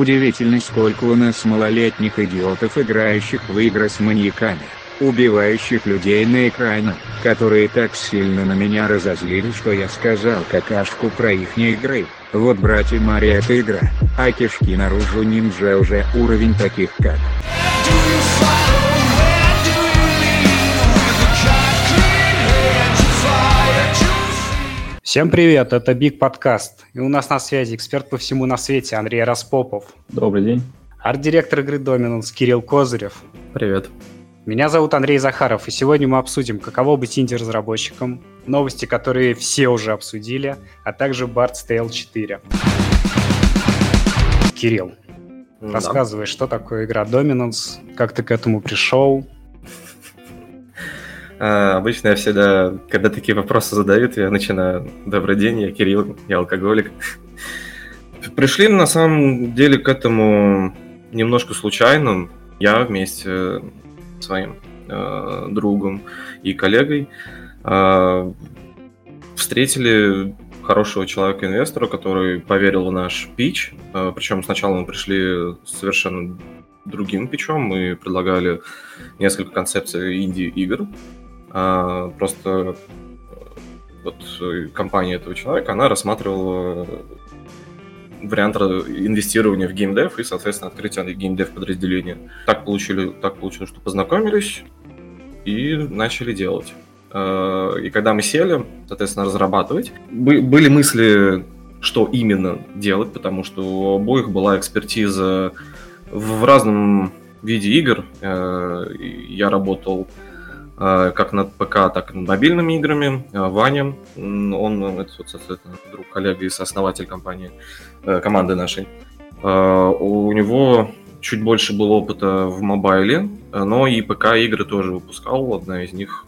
Удивительно, сколько у нас малолетних идиотов, играющих в игры с маньяками, убивающих людей на экране, которые так сильно на меня разозлили, что я сказал какашку про их игры. Вот братья Мария это игра, а кишки наружу ниндзя уже уровень таких как. Всем привет, это Биг Подкаст. И у нас на связи эксперт по всему на свете Андрей Распопов. Добрый день. Арт-директор игры Dominance Кирилл Козырев. Привет. Меня зовут Андрей Захаров, и сегодня мы обсудим, каково быть инди-разработчиком, новости, которые все уже обсудили, а также Bard's Tale 4. Кирилл, да. рассказывай, что такое игра Dominance, как ты к этому пришел, а, обычно я всегда, когда такие вопросы задают, я начинаю «Добрый день, я Кирилл, я алкоголик». Пришли на самом деле к этому немножко случайно. Я вместе с своим э, другом и коллегой э, встретили хорошего человека-инвестора, который поверил в наш пич. Э, причем сначала мы пришли совершенно другим пичом. Мы предлагали несколько концепций инди-игр, просто э, вот э, компания этого человека, она рассматривала вариант инвестирования в геймдев и, соответственно, открытие геймдев подразделения. Так, получили, так получилось, что познакомились и начали делать. А, и когда мы сели, соответственно, разрабатывать, были мысли, что именно делать, потому что у обоих была экспертиза в разном виде игр. Э, я работал Э, как над ПК, так и над мобильными играми. Э, Ваня, он, это, соответственно, друг, коллега и сооснователь компании, э, команды нашей. У него чуть больше было опыта в мобайле, но и ПК-игры тоже выпускал. Одна из них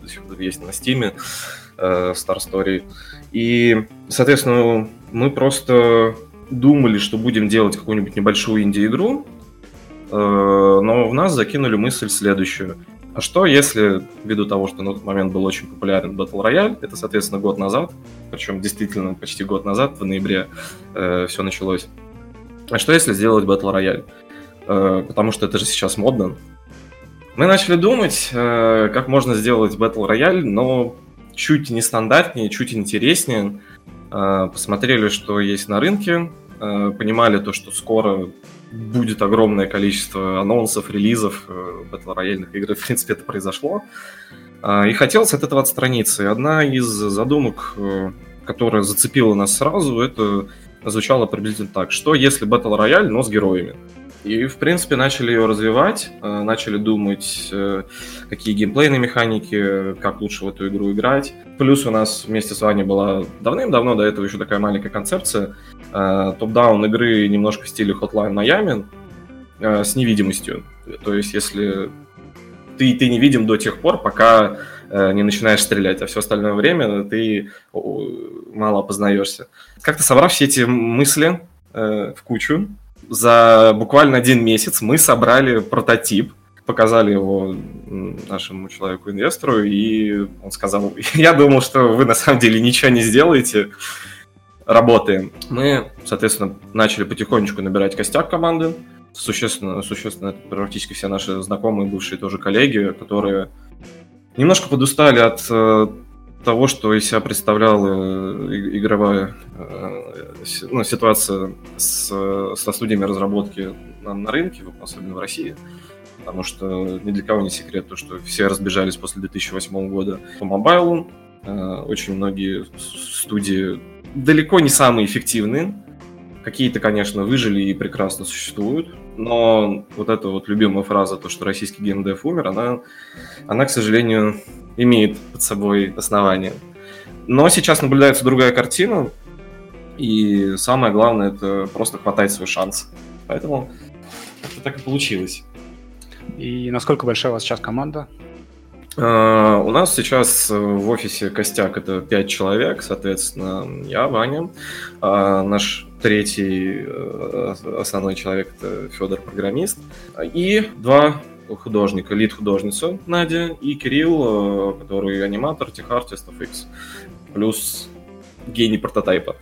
до сих пор есть на Стиме, Star Story. И, соответственно, мы просто думали, что будем делать какую-нибудь небольшую инди-игру, но в нас закинули мысль следующую. А что, если, ввиду того, что на тот момент был очень популярен Battle Royale, это, соответственно, год назад, причем действительно почти год назад, в ноябре, э, все началось. А что, если сделать Battle Royale? Э, потому что это же сейчас модно. Мы начали думать, э, как можно сделать Battle Royale, но чуть нестандартнее, чуть интереснее. Э, посмотрели, что есть на рынке, э, понимали то, что скоро будет огромное количество анонсов, релизов э, рояльных игр. В принципе, это произошло. А, и хотелось от этого отстраниться. И одна из задумок, э, которая зацепила нас сразу, это звучало приблизительно так. Что если батл рояль, но с героями? И, в принципе, начали ее развивать, э, начали думать, э, какие геймплейные механики, как лучше в эту игру играть. Плюс у нас вместе с вами была давным-давно до этого еще такая маленькая концепция э, топ-даун игры немножко в стиле Hotline Miami с невидимостью. То есть, если ты, ты не видим до тех пор, пока не начинаешь стрелять, а все остальное время ты мало опознаешься. Как-то собрав все эти мысли в кучу, за буквально один месяц мы собрали прототип, показали его нашему человеку-инвестору, и он сказал, я думал, что вы на самом деле ничего не сделаете, работаем. Мы, соответственно, начали потихонечку набирать костяк команды, существенно, существенно, практически все наши знакомые, бывшие тоже коллеги, которые немножко подустали от э, того, что из себя представляла игровая э, ну, ситуация с, со студиями разработки на, на рынке, особенно в России. Потому что ни для кого не секрет то, что все разбежались после 2008 года по мобайлу. Э, очень многие студии далеко не самые эффективные. Какие-то, конечно, выжили и прекрасно существуют. Но вот эта вот любимая фраза, то, что российский геймдев умер, она, она, к сожалению, имеет под собой основание. Но сейчас наблюдается другая картина, и самое главное это просто хватать свой шанс. Поэтому это так и получилось. И насколько большая у вас сейчас команда? Uh, у нас сейчас в офисе костяк это 5 человек, соответственно, я, Ваня, uh, наш третий uh, основной человек это Федор, программист, и два художника, лид-художница Надя и Кирилл, э, который аниматор, техартист FX, плюс гений прототайпа.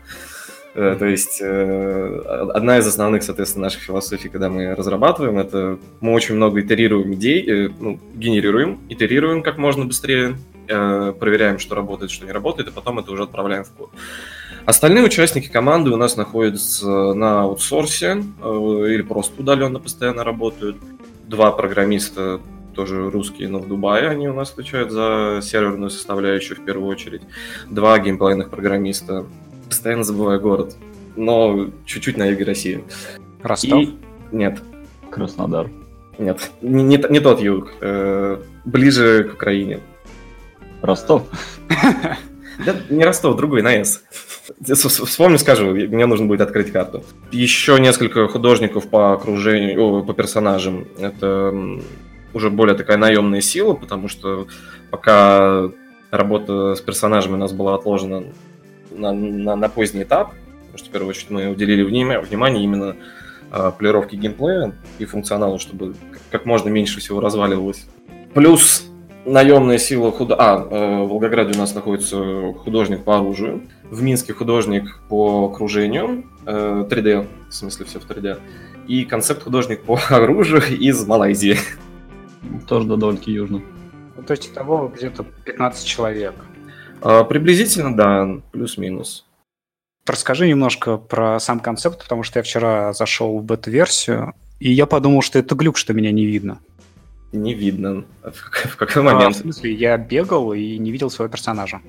Э, то есть э, одна из основных, соответственно, наших философий, когда мы разрабатываем, это мы очень много итерируем идей, ну, генерируем, итерируем как можно быстрее, проверяем, что работает, что не работает, и потом это уже отправляем в код. Остальные участники команды у нас находятся на аутсорсе или просто удаленно постоянно работают. Два программиста тоже русские, но в Дубае они у нас отвечают за серверную составляющую в первую очередь. Два геймплейных программиста Постоянно забываю город. Но чуть-чуть на юге России. Ростов? И... Нет. Краснодар. Нет, не, не, не тот юг. Э, ближе к Украине. Ростов? Да, не Ростов, другой, на С. Вспомню, скажу, мне нужно будет открыть карту. Еще несколько художников по окружению, по персонажам. Это уже более такая наемная сила, потому что пока работа с персонажами у нас была отложена на, на, на поздний этап, потому что в первую очередь мы уделили внимание, внимание именно э, полировке геймплея и функционалу, чтобы как можно меньше всего разваливалось. Плюс наемная сила худо... А, э, в Волгограде у нас находится художник по оружию, в Минске художник по окружению, э, 3D, в смысле все в 3D, и концепт художник по оружию из Малайзии. Тоже до дольки южно. То есть того где-то 15 человек. А, приблизительно, да, плюс-минус. Расскажи немножко про сам концепт, потому что я вчера зашел в бета-версию, и я подумал, что это глюк, что меня не видно. Не видно. В какой момент? А, в смысле, я бегал и не видел своего персонажа.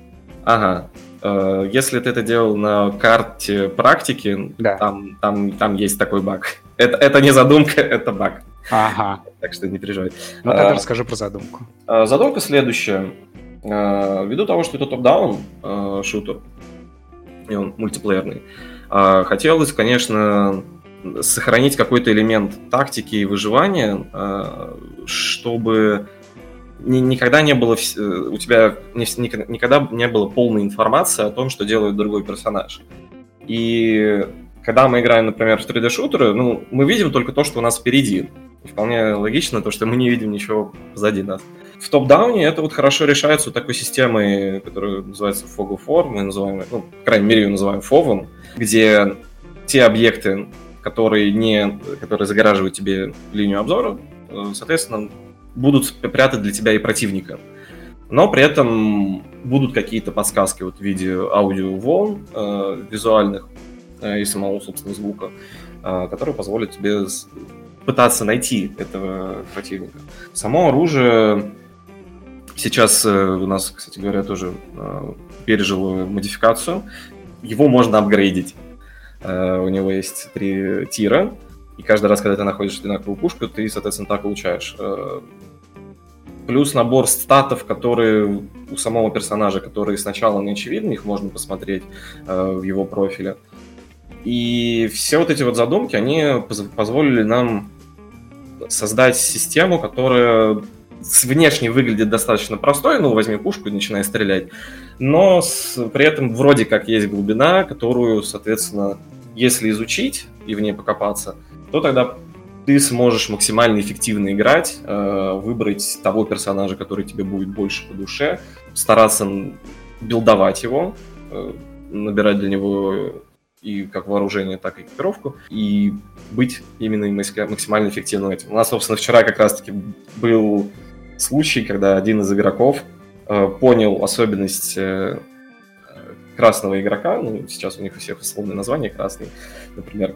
Ага. Э, если ты это делал на карте практики, да. там, там, там есть такой баг. Это, это не задумка, это баг. Ага. Так что не переживай. Ну тогда а, расскажи про задумку. А, задумка следующая. Э, ввиду того, что это топ-даун э, шутер, и он мультиплеерный, э, хотелось, конечно, сохранить какой-то элемент тактики и выживания, чтобы никогда не было у тебя никогда не было полной информации о том, что делает другой персонаж. И когда мы играем, например, в 3D-шутеры, ну, мы видим только то, что у нас впереди. И вполне логично то, что мы не видим ничего позади нас. В топ-дауне это вот хорошо решается вот такой системой, которая называется Fog of War, мы называем, ну, по крайней мере, ее называем фовом, где те объекты, которые, не, которые загораживают тебе линию обзора, э, соответственно, будут прятать для тебя и противника. Но при этом будут какие-то подсказки вот в виде аудиоволн э, визуальных э, и самого, собственно, звука, э, которые позволят тебе пытаться найти этого противника. Само оружие Сейчас э, у нас, кстати говоря, тоже э, пережил модификацию. Его можно апгрейдить. Э, у него есть три тира, и каждый раз, когда ты находишь одинаковую пушку, ты, соответственно, так получаешь. Плюс набор статов, которые у самого персонажа, которые сначала не очевидны, их можно посмотреть в его профиле. И все вот эти вот задумки, они позволили нам создать систему, которая внешне выглядит достаточно простой, ну, возьми пушку и начинай стрелять, но с, при этом вроде как есть глубина, которую, соответственно, если изучить и в ней покопаться, то тогда ты сможешь максимально эффективно играть, э, выбрать того персонажа, который тебе будет больше по душе, стараться билдовать его, э, набирать для него и как вооружение, так и экипировку, и быть именно максимально эффективным этим. У нас, собственно, вчера как раз-таки был случай, когда один из игроков э, понял особенность красного игрока, ну, сейчас у них у всех условное название красный, например,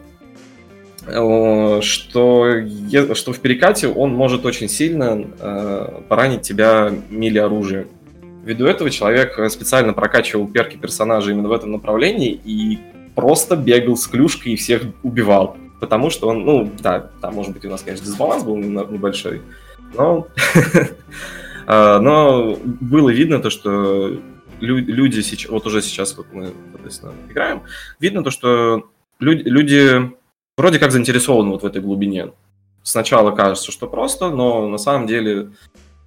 э, что, что в перекате он может очень сильно э, поранить тебя мили оружием. Ввиду этого человек специально прокачивал перки персонажа именно в этом направлении и просто бегал с клюшкой и всех убивал. Потому что он, ну, да, там, может быть, у нас, конечно, дисбаланс был небольшой, но, а, но было видно то, что люди сейчас, вот уже сейчас, вот мы, играем, видно то, что люди вроде как заинтересованы вот в этой глубине. Сначала кажется, что просто, но на самом деле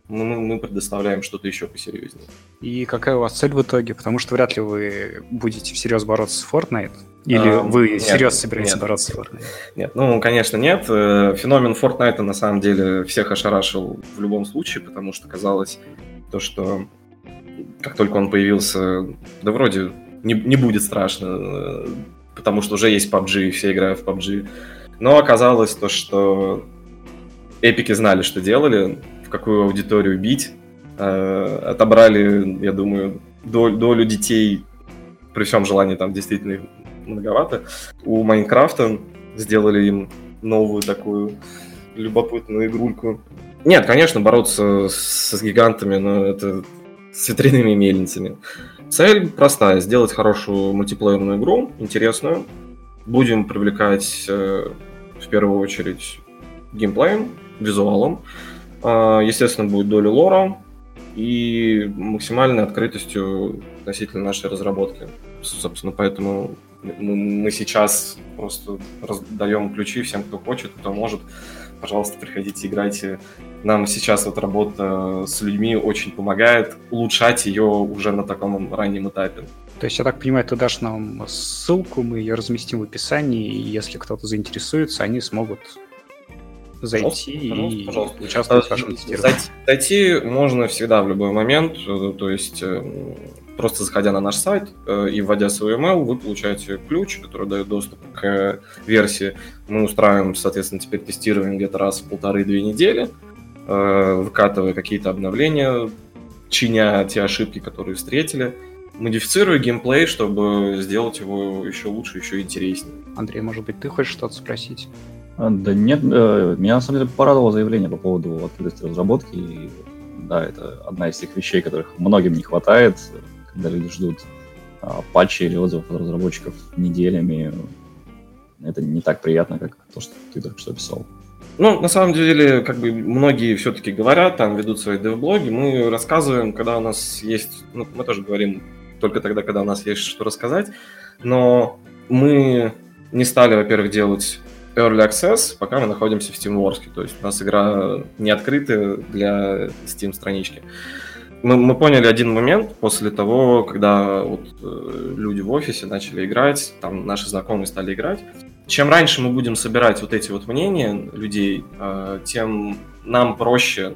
мы, мы предоставляем что-то еще посерьезнее. И какая у вас цель в итоге? Потому что вряд ли вы будете всерьез бороться с Fortnite. Или а, вы нет, серьезно собираетесь нет. бороться с Fortnite? Нет, ну, конечно, нет. Э, феномен Fortnite на самом деле всех ошарашил в любом случае, потому что казалось то, что как только он появился, да вроде не, не будет страшно. Потому что уже есть PUBG, и все играют в PUBG. Но оказалось то, что эпики знали, что делали, в какую аудиторию бить. Э, отобрали, я думаю, долю, долю детей при всем желании там действительно их многовато. У Майнкрафта сделали им новую такую любопытную игрульку. Нет, конечно, бороться с, с гигантами, но это с ветряными мельницами. Цель простая, сделать хорошую мультиплеерную игру, интересную. Будем привлекать э, в первую очередь геймплеем, визуалом. Э, естественно, будет доля лора и максимальной открытостью относительно нашей разработки. Собственно, поэтому мы сейчас просто раздаем ключи всем, кто хочет, кто может. Пожалуйста, приходите, играйте. Нам сейчас вот работа с людьми очень помогает улучшать ее уже на таком раннем этапе. То есть, я так понимаю, ты дашь нам ссылку, мы ее разместим в описании, и если кто-то заинтересуется, они смогут зайти пожалуйста, и пожалуйста. участвовать в вашем тестировании. Зайти можно всегда в любой момент, э, то есть э, просто заходя на наш сайт э, и вводя свой email, вы получаете ключ, который дает доступ к версии. Мы устраиваем, соответственно, теперь тестирование где-то раз в полторы-две недели, выкатывая какие-то обновления, чиня те ошибки, которые встретили, модифицируя геймплей, чтобы сделать его еще лучше, еще интереснее. Андрей, может быть, ты хочешь что-то спросить? А, Да нет, э, меня на самом деле порадовало заявление по поводу открытости разработки. И, да, это одна из тех вещей, которых многим не хватает, когда люди ждут а, патчи или отзывов от разработчиков неделями. Это не так приятно, как то, что ты только что описал. Ну, на самом деле, как бы многие все-таки говорят, там ведут свои дев-блоги, мы рассказываем, когда у нас есть, ну, мы тоже говорим только тогда, когда у нас есть что рассказать, но мы не стали, во-первых, делать Early Access, пока мы находимся в Steamworks, то есть у нас игра не открытая для Steam странички. Мы, мы поняли один момент после того, когда вот, э, люди в офисе начали играть, там наши знакомые стали играть. Чем раньше мы будем собирать вот эти вот мнения людей, э, тем нам проще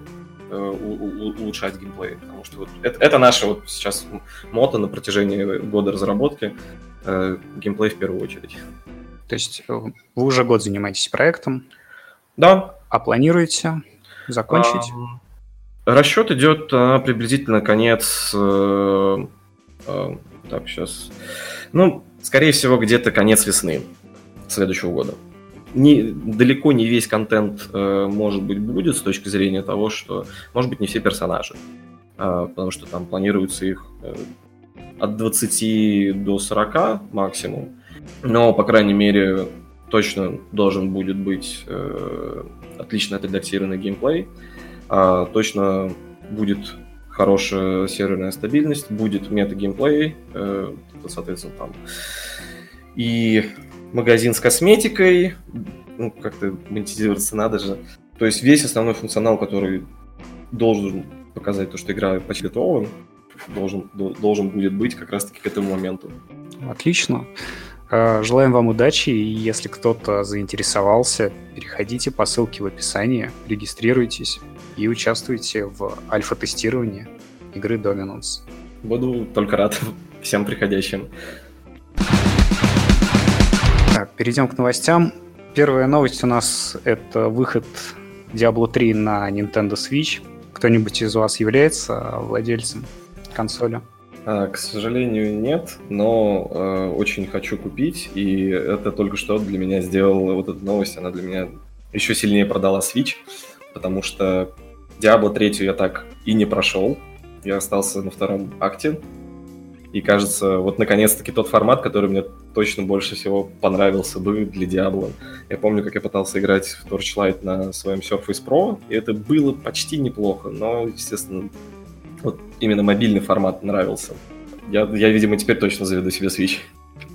э, улучшать геймплей. Потому что вот это, это наше вот сейчас мото на протяжении года разработки. Э, геймплей в первую очередь. То есть э, вы уже год занимаетесь проектом, Да, а планируете закончить? Ам, Расчет идет на приблизительно конец. э, э, Так, сейчас. Ну, скорее всего, где-то конец весны следующего года. Не, далеко не весь контент, э, может быть, будет с точки зрения того, что, может быть, не все персонажи. А, потому что там планируется их э, от 20 до 40 максимум. Но, по крайней мере, точно должен будет быть э, отлично отредактированный геймплей. А, точно будет хорошая серверная стабильность, будет мета-геймплей, э, соответственно, там и магазин с косметикой, ну, как-то монетизироваться надо же. То есть весь основной функционал, который должен показать то, что игра почти готова, должен, до- должен будет быть как раз-таки к этому моменту. Отлично. Э, Желаем вам удачи, и если кто-то заинтересовался, переходите по ссылке в описании, регистрируйтесь и участвуйте в альфа-тестировании игры Dominance. Буду только рад всем приходящим. Так, перейдем к новостям. Первая новость у нас — это выход Diablo 3 на Nintendo Switch. Кто-нибудь из вас является владельцем консоли? А, К сожалению, нет, но э, очень хочу купить, и это только что для меня сделала вот эта новость, она для меня еще сильнее продала Switch, потому что Diablo 3 я так и не прошел, я остался на втором акте, и кажется, вот наконец-таки тот формат, который мне точно больше всего понравился бы для Diablo. Я помню, как я пытался играть в Torchlight на своем Surface Pro, и это было почти неплохо, но, естественно, вот именно мобильный формат нравился. Я, я, видимо, теперь точно заведу себе Switch.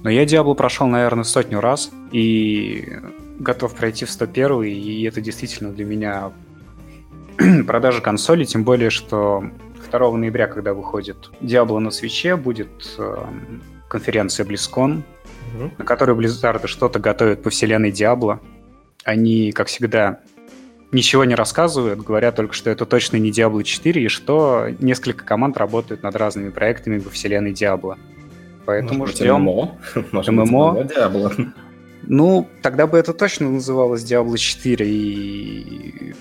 Но я Diablo прошел, наверное, сотню раз и готов пройти в 101, и это действительно для меня продажа консоли, тем более, что 2 ноября, когда выходит Diablo на свече, будет э, конференция BlizzCon, на которой Blizzard что-то готовят по вселенной Diablo. Они, как всегда, ничего не рассказывают, говорят только, что это точно не Diablo 4, и что несколько команд работают над разными проектами по вселенной Diablo. Поэтому Может быть, ждем. ММО? Может ММО? быть, Diablo. Ну, тогда бы это точно называлось Diablo 4 и...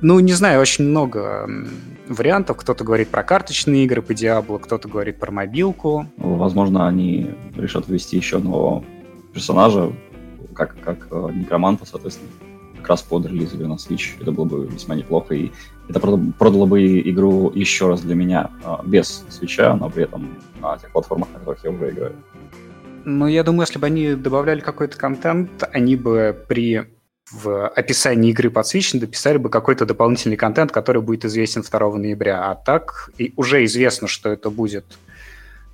Ну, не знаю, очень много вариантов. Кто-то говорит про карточные игры по Diablo, кто-то говорит про мобилку. Возможно, они решат ввести еще одного персонажа, как, как э, некроманта, соответственно, как раз под релиз игры на Switch. Это было бы весьма неплохо, и это продало, бы игру еще раз для меня э, без Switch, но при этом на тех платформах, на которых я уже играю. Ну, я думаю, если бы они добавляли какой-то контент, они бы при в описании игры под Switch дописали бы какой-то дополнительный контент, который будет известен 2 ноября. А так и уже известно, что это будет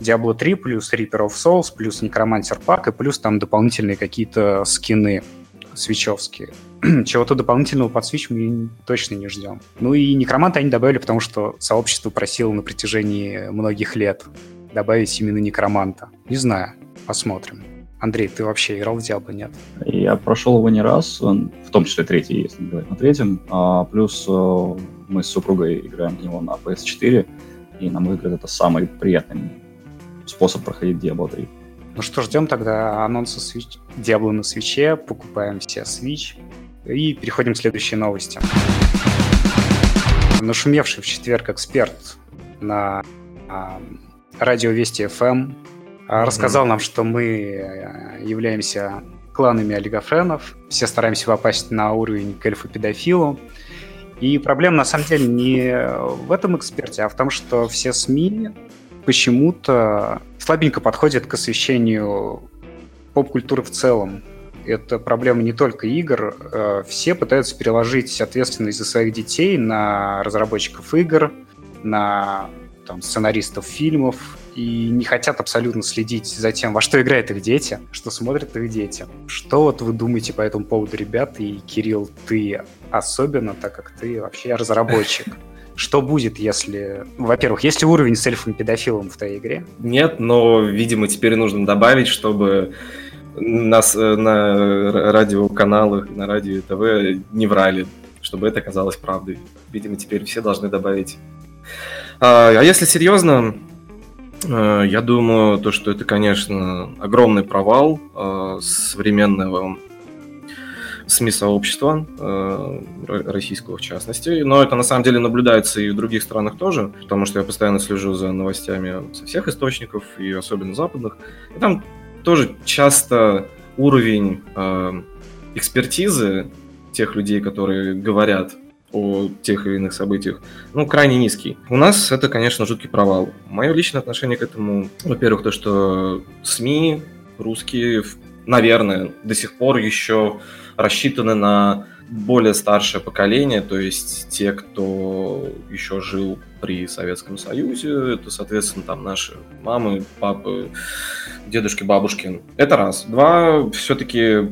Diablo 3 плюс Reaper of Souls плюс Necromancer Pack и плюс там дополнительные какие-то скины свечевские. Чего-то дополнительного под Switch мы точно не ждем. Ну и Некроманта они добавили, потому что сообщество просило на протяжении многих лет добавить именно Некроманта. Не знаю, посмотрим. Андрей, ты вообще играл в Diablo, нет? Я прошел его не раз, в том числе третий, если говорить на третьем. А, плюс э, мы с супругой играем в него на PS4, и, на мой взгляд, это самый приятный способ проходить Diablo 3. Ну что, ждем тогда анонса Switch, Diablo на свече, покупаем все Switch и переходим к следующей новости. Нашумевший в четверг эксперт на а, радио Вести FM а, рассказал нам, что мы э, являемся кланами олигофренов, все стараемся попасть на уровень к эльфу-педофилу. И проблема на самом деле не в этом эксперте, а в том, что все СМИ почему-то слабенько подходят к освещению поп-культуры в целом. Это проблема не только игр. Э, Все пытаются переложить ответственность за своих детей на разработчиков игр, на там, сценаристов фильмов, и не хотят абсолютно следить за тем, во что играют их дети, что смотрят их дети. Что вот вы думаете по этому поводу, ребят? И, Кирилл, ты особенно, так как ты вообще разработчик. Что будет, если... Во-первых, есть ли уровень с эльфом-педофилом в твоей игре? Нет, но, видимо, теперь нужно добавить, чтобы нас э, на радиоканалах, на радио ТВ не врали, чтобы это оказалось правдой. Видимо, теперь все должны добавить. А, а если серьезно, э, я думаю, то, что это, конечно, огромный провал э, современного СМИ-сообщества, э, российского в частности. Но это на самом деле наблюдается и в других странах тоже, потому что я постоянно слежу за новостями со всех источников, и особенно западных. И там тоже часто уровень э, экспертизы тех людей, которые говорят о тех или иных событиях, ну, крайне низкий. У нас это, конечно, жуткий провал. Мое личное отношение к этому, во-первых, то, что СМИ русские, наверное, до сих пор еще рассчитаны на более старшее поколение, то есть те, кто еще жил при Советском Союзе, это, соответственно, там наши мамы, папы, дедушки, бабушки. Это раз. Два, все-таки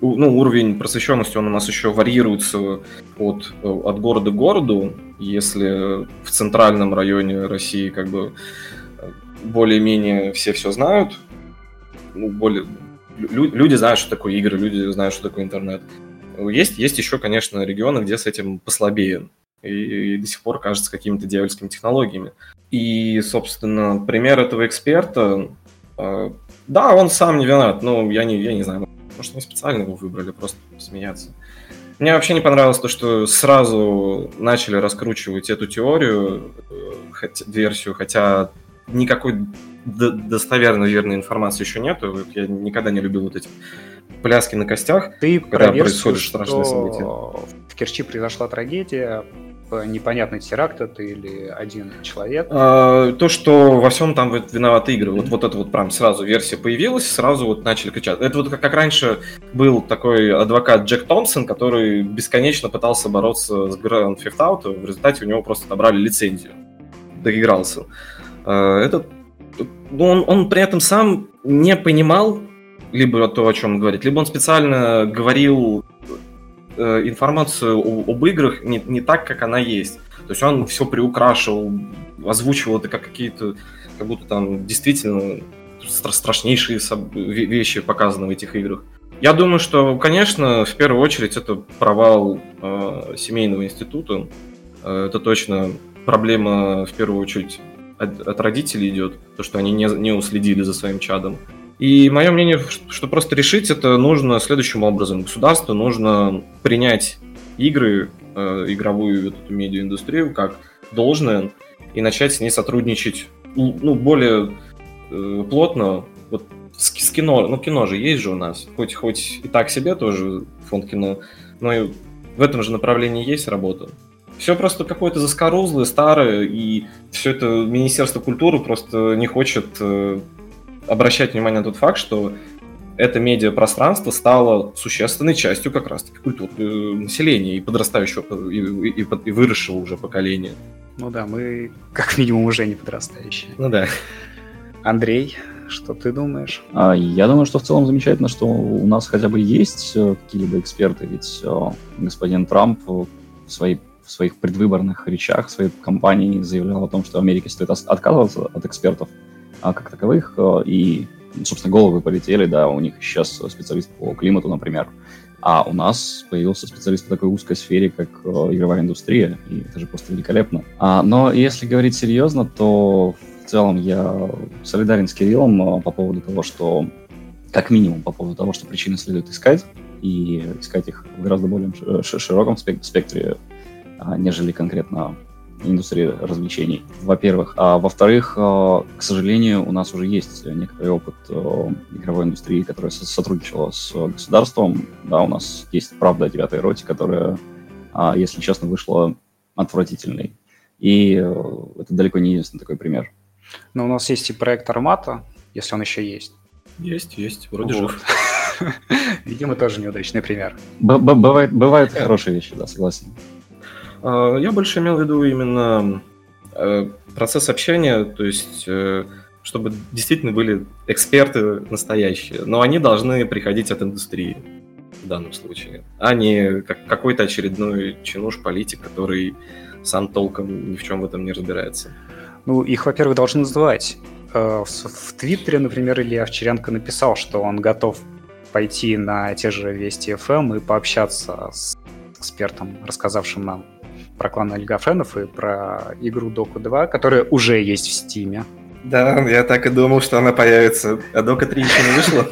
ну, уровень просвещенности, он у нас еще варьируется от, от города к городу. Если в центральном районе России как бы более-менее все все знают, ну, более, люди знают, что такое игры, люди знают, что такое интернет. Есть, есть еще, конечно, регионы, где с этим послабее. И, и до сих пор кажется какими-то дьявольскими технологиями. И, собственно, пример этого эксперта, э, да, он сам не виноват, но я не, я не знаю, может, они специально его выбрали, просто смеяться. Мне вообще не понравилось то, что сразу начали раскручивать эту теорию, э, хотя, версию, хотя никакой достоверно верной информации еще нету. Я никогда не любил вот эти пляски на костях, Ты когда происходит страшное событие. В Керчи произошла трагедия, непонятный теракт это или один человек? А, то, что во всем там виноваты игры. Вот, вот это вот прям сразу версия появилась, сразу вот начали кричать. Это вот как, как раньше был такой адвокат Джек Томпсон, который бесконечно пытался бороться с Grand Theft Auto, в результате у него просто отобрали лицензию. Доигрался. А, этот ну, он, он при этом сам не понимал либо то, о чем он говорит, либо он специально говорил э, информацию об играх не, не так, как она есть. То есть он все приукрашивал, озвучивал это как какие-то, как будто там действительно стра- страшнейшие вещи показаны в этих играх. Я думаю, что, конечно, в первую очередь это провал э, семейного института. Э, это точно проблема, в первую очередь, от, от родителей идет, то, что они не, не уследили за своим чадом. И мое мнение, что просто решить это нужно следующим образом. Государству нужно принять игры, э, игровую эту медиаиндустрию как должное и начать с ней сотрудничать ну, более э, плотно. Вот с, с кино, ну кино же есть же у нас, хоть, хоть и так себе тоже фонд кино, но и в этом же направлении есть работа. Все просто какое-то заскорузлое, старое, и все это Министерство культуры просто не хочет э, обращать внимание на тот факт, что это медиапространство стало существенной частью как раз-таки культуры э, населения и подрастающего, и, и, и выросшего уже поколения. Ну да, мы как минимум уже не подрастающие. Ну да. Андрей, что ты думаешь? А, я думаю, что в целом замечательно, что у нас хотя бы есть э, какие-либо эксперты, ведь э, господин Трамп в, своей, в своих предвыборных речах своей кампании заявлял о том, что Америке стоит отказываться от экспертов а, как таковых, э, и, собственно, головы полетели, да, у них сейчас специалист по климату, например, а у нас появился специалист по такой узкой сфере, как игровая индустрия, и это же просто великолепно. А, но если говорить серьезно, то в целом я солидарен с Кириллом а, по поводу того, что, как минимум, по поводу того, что причины следует искать, и искать их в гораздо более широком спектре, нежели конкретно индустрии развлечений, во-первых. А во-вторых, а, к сожалению, у нас уже есть некоторый опыт игровой индустрии, которая сотрудничала с государством. Да, у нас есть «Правда о девятой роте», которая, если честно, вышла отвратительной. И это далеко не единственный такой пример. Но у нас есть и проект Армата, если он еще есть. Есть, есть, вроде вот. жив. Видимо, тоже неудачный пример. Бывает, бывают хорошие вещи, да, согласен. А, я больше имел в виду именно э, процесс общения, то есть э, чтобы действительно были эксперты настоящие, но они должны приходить от индустрии в данном случае, а не как какой-то очередной чинуш политик, который сам толком ни в чем в этом не разбирается. Ну, их, во-первых, должны называть. Э, в Твиттере, например, Илья Овчаренко написал, что он готов пойти на те же Вести ФМ и пообщаться с экспертом, рассказавшим нам про клан Олигофренов и про игру Доку 2, которая уже есть в Стиме. Да, я так и думал, что она появится. А Дока 3 еще не вышла?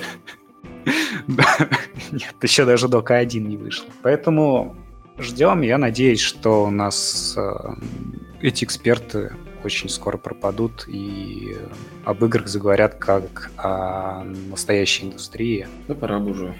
Нет, еще даже Дока 1 не вышла. Поэтому ждем. Я надеюсь, что у нас э, эти эксперты очень скоро пропадут и об играх заговорят как о настоящей индустрии. Да пора бы уже.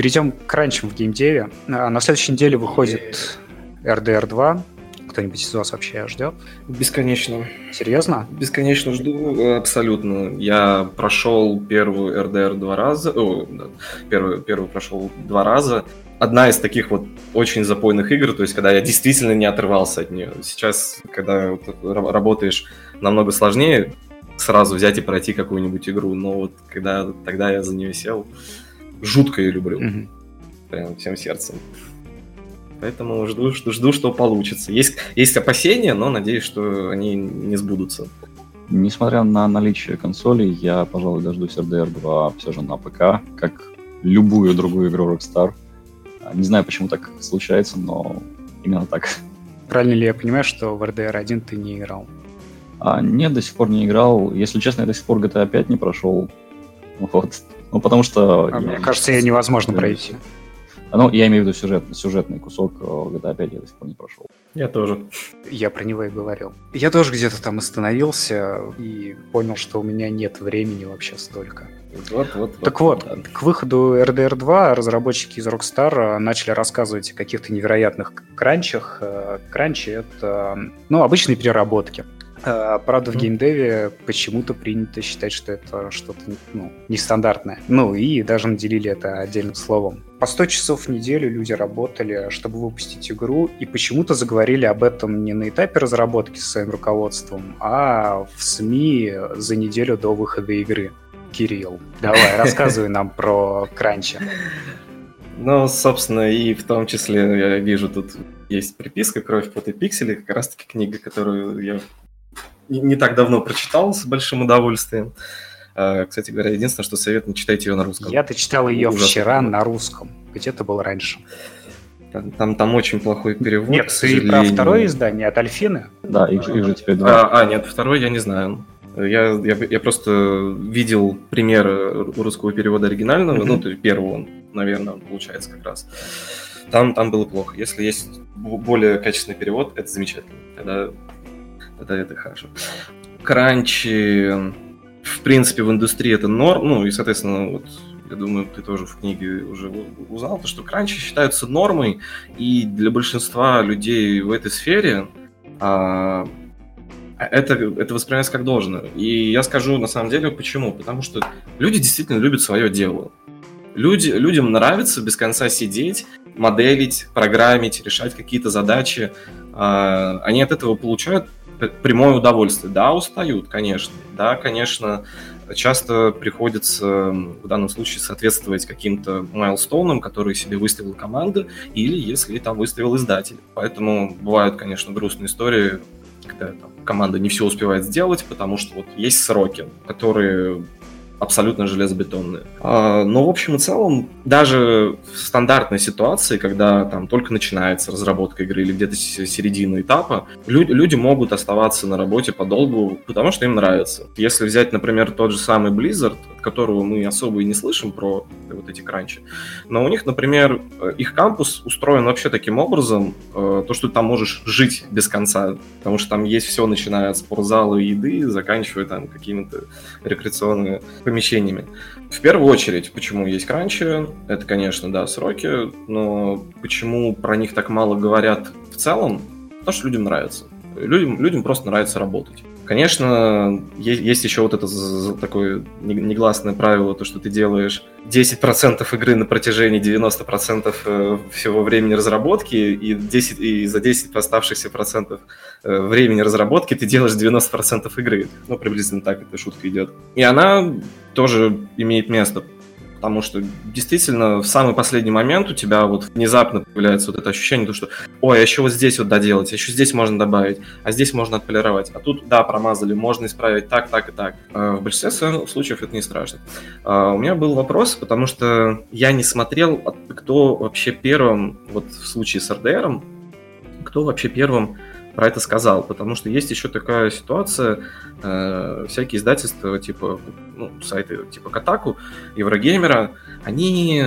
Перейдем к ранчам в геймдеве. А, на следующей неделе выходит RDR 2. Кто-нибудь из вас вообще ждет? Бесконечно. Серьезно? Бесконечно жду, абсолютно. Я прошел первую RDR два раза. О, да, первый, первый прошел два раза одна из таких вот очень запойных игр, то есть когда я действительно не отрывался от нее. Сейчас, когда вот работаешь намного сложнее, сразу взять и пройти какую-нибудь игру, но вот когда тогда я за нее сел, жутко ее люблю. Прям всем сердцем. Поэтому жду, жду, жду, что получится. Есть, есть опасения, но надеюсь, что они не сбудутся. Несмотря на наличие консолей, я, пожалуй, дождусь RDR 2 все же на ПК, как любую другую игру Rockstar. Не знаю, почему так случается, но именно так. Правильно ли я понимаю, что в RDR 1 ты не играл? А, нет, до сих пор не играл. Если честно, я до сих пор GTA 5 не прошел. Вот. Ну, потому что... А, я, мне кажется, ее невозможно пройти. Ну, я имею в виду сюжет, сюжетный кусок э, GTA 5 я до сих пор не прошел. Я тоже. Я про него и говорил. Я тоже где-то там остановился и понял, что у меня нет времени вообще столько. Вот, вот, так вот, вот, к выходу RDR 2 разработчики из Rockstar начали рассказывать о каких-то невероятных кранчах. Э, кранчи — это ну, обычные переработки. Э, правда, в геймдеве почему-то принято считать, что это что-то ну, нестандартное. Ну, и даже наделили это отдельным словом. По 100 часов в неделю люди работали, чтобы выпустить игру, и почему-то заговорили об этом не на этапе разработки с своим руководством, а в СМИ за неделю до выхода игры. Кирилл, давай, рассказывай нам про кранчи. Ну, собственно, и в том числе я вижу тут есть приписка «Кровь, пот и пиксели», как раз-таки книга, которую я не так давно прочитал с большим удовольствием. А, кстати говоря, единственное, что совет, не читайте ее на русском. Я-то читал ее Ужасно. вчера на русском. Где это был раньше? Там, там, там очень плохой перевод. Нет, ты про второе издание от Альфины? Да, их, их же теперь два. А, а, нет, второй я не знаю. Я, я, я просто видел пример русского перевода оригинального, mm-hmm. ну, то есть первого, наверное, получается как раз. Там, там было плохо. Если есть более качественный перевод, это замечательно. Тогда, тогда это хорошо. Кранчи, в принципе, в индустрии это норм, ну, и, соответственно, вот я думаю, ты тоже в книге уже узнал, то, что кранчи считаются нормой, и для большинства людей в этой сфере а, это, это воспринимается как должное. И я скажу на самом деле почему. Потому что люди действительно любят свое дело. Люди, людям нравится без конца сидеть, моделить, программить, решать какие-то задачи. А, они от этого получают прямое удовольствие. Да, устают, конечно. Да, конечно, часто приходится в данном случае соответствовать каким-то майлстоунам, которые себе выставила команда, или если там выставил издатель. Поэтому бывают, конечно, грустные истории, когда там, команда не все успевает сделать, потому что вот есть сроки, которые абсолютно железобетонные. А, но в общем и целом, даже в стандартной ситуации, когда там только начинается разработка игры или где-то середина этапа, люди, люди могут оставаться на работе подолгу, потому что им нравится. Если взять, например, тот же самый Blizzard, которого мы особо и не слышим про вот эти кранчи, но у них, например, их кампус устроен вообще таким образом, э, то, что ты там можешь жить без конца, потому что там есть все, начиная от спортзала и еды, заканчивая там какими-то рекреационными помещениями. В первую очередь, почему есть кранчи, это, конечно, да, сроки, но почему про них так мало говорят в целом, потому что людям нравится. Людям, людям просто нравится работать. Конечно, есть, еще вот это такое негласное правило, то, что ты делаешь 10% игры на протяжении 90% э, всего времени разработки, и, 10, и за 10 оставшихся процентов э, времени разработки ты делаешь 90% игры. Ну, приблизительно так эта шутка идет. И она тоже имеет место потому что действительно в самый последний момент у тебя вот внезапно появляется вот это ощущение, то, что ой, а еще вот здесь вот доделать, а еще здесь можно добавить, а здесь можно отполировать, а тут, да, промазали, можно исправить так, так и так. А в большинстве случаев это не страшно. А у меня был вопрос, потому что я не смотрел, кто вообще первым, вот в случае с РДРом, кто вообще первым про это сказал, потому что есть еще такая ситуация, э, всякие издательства, типа, ну, сайты типа Катаку, Еврогеймера, они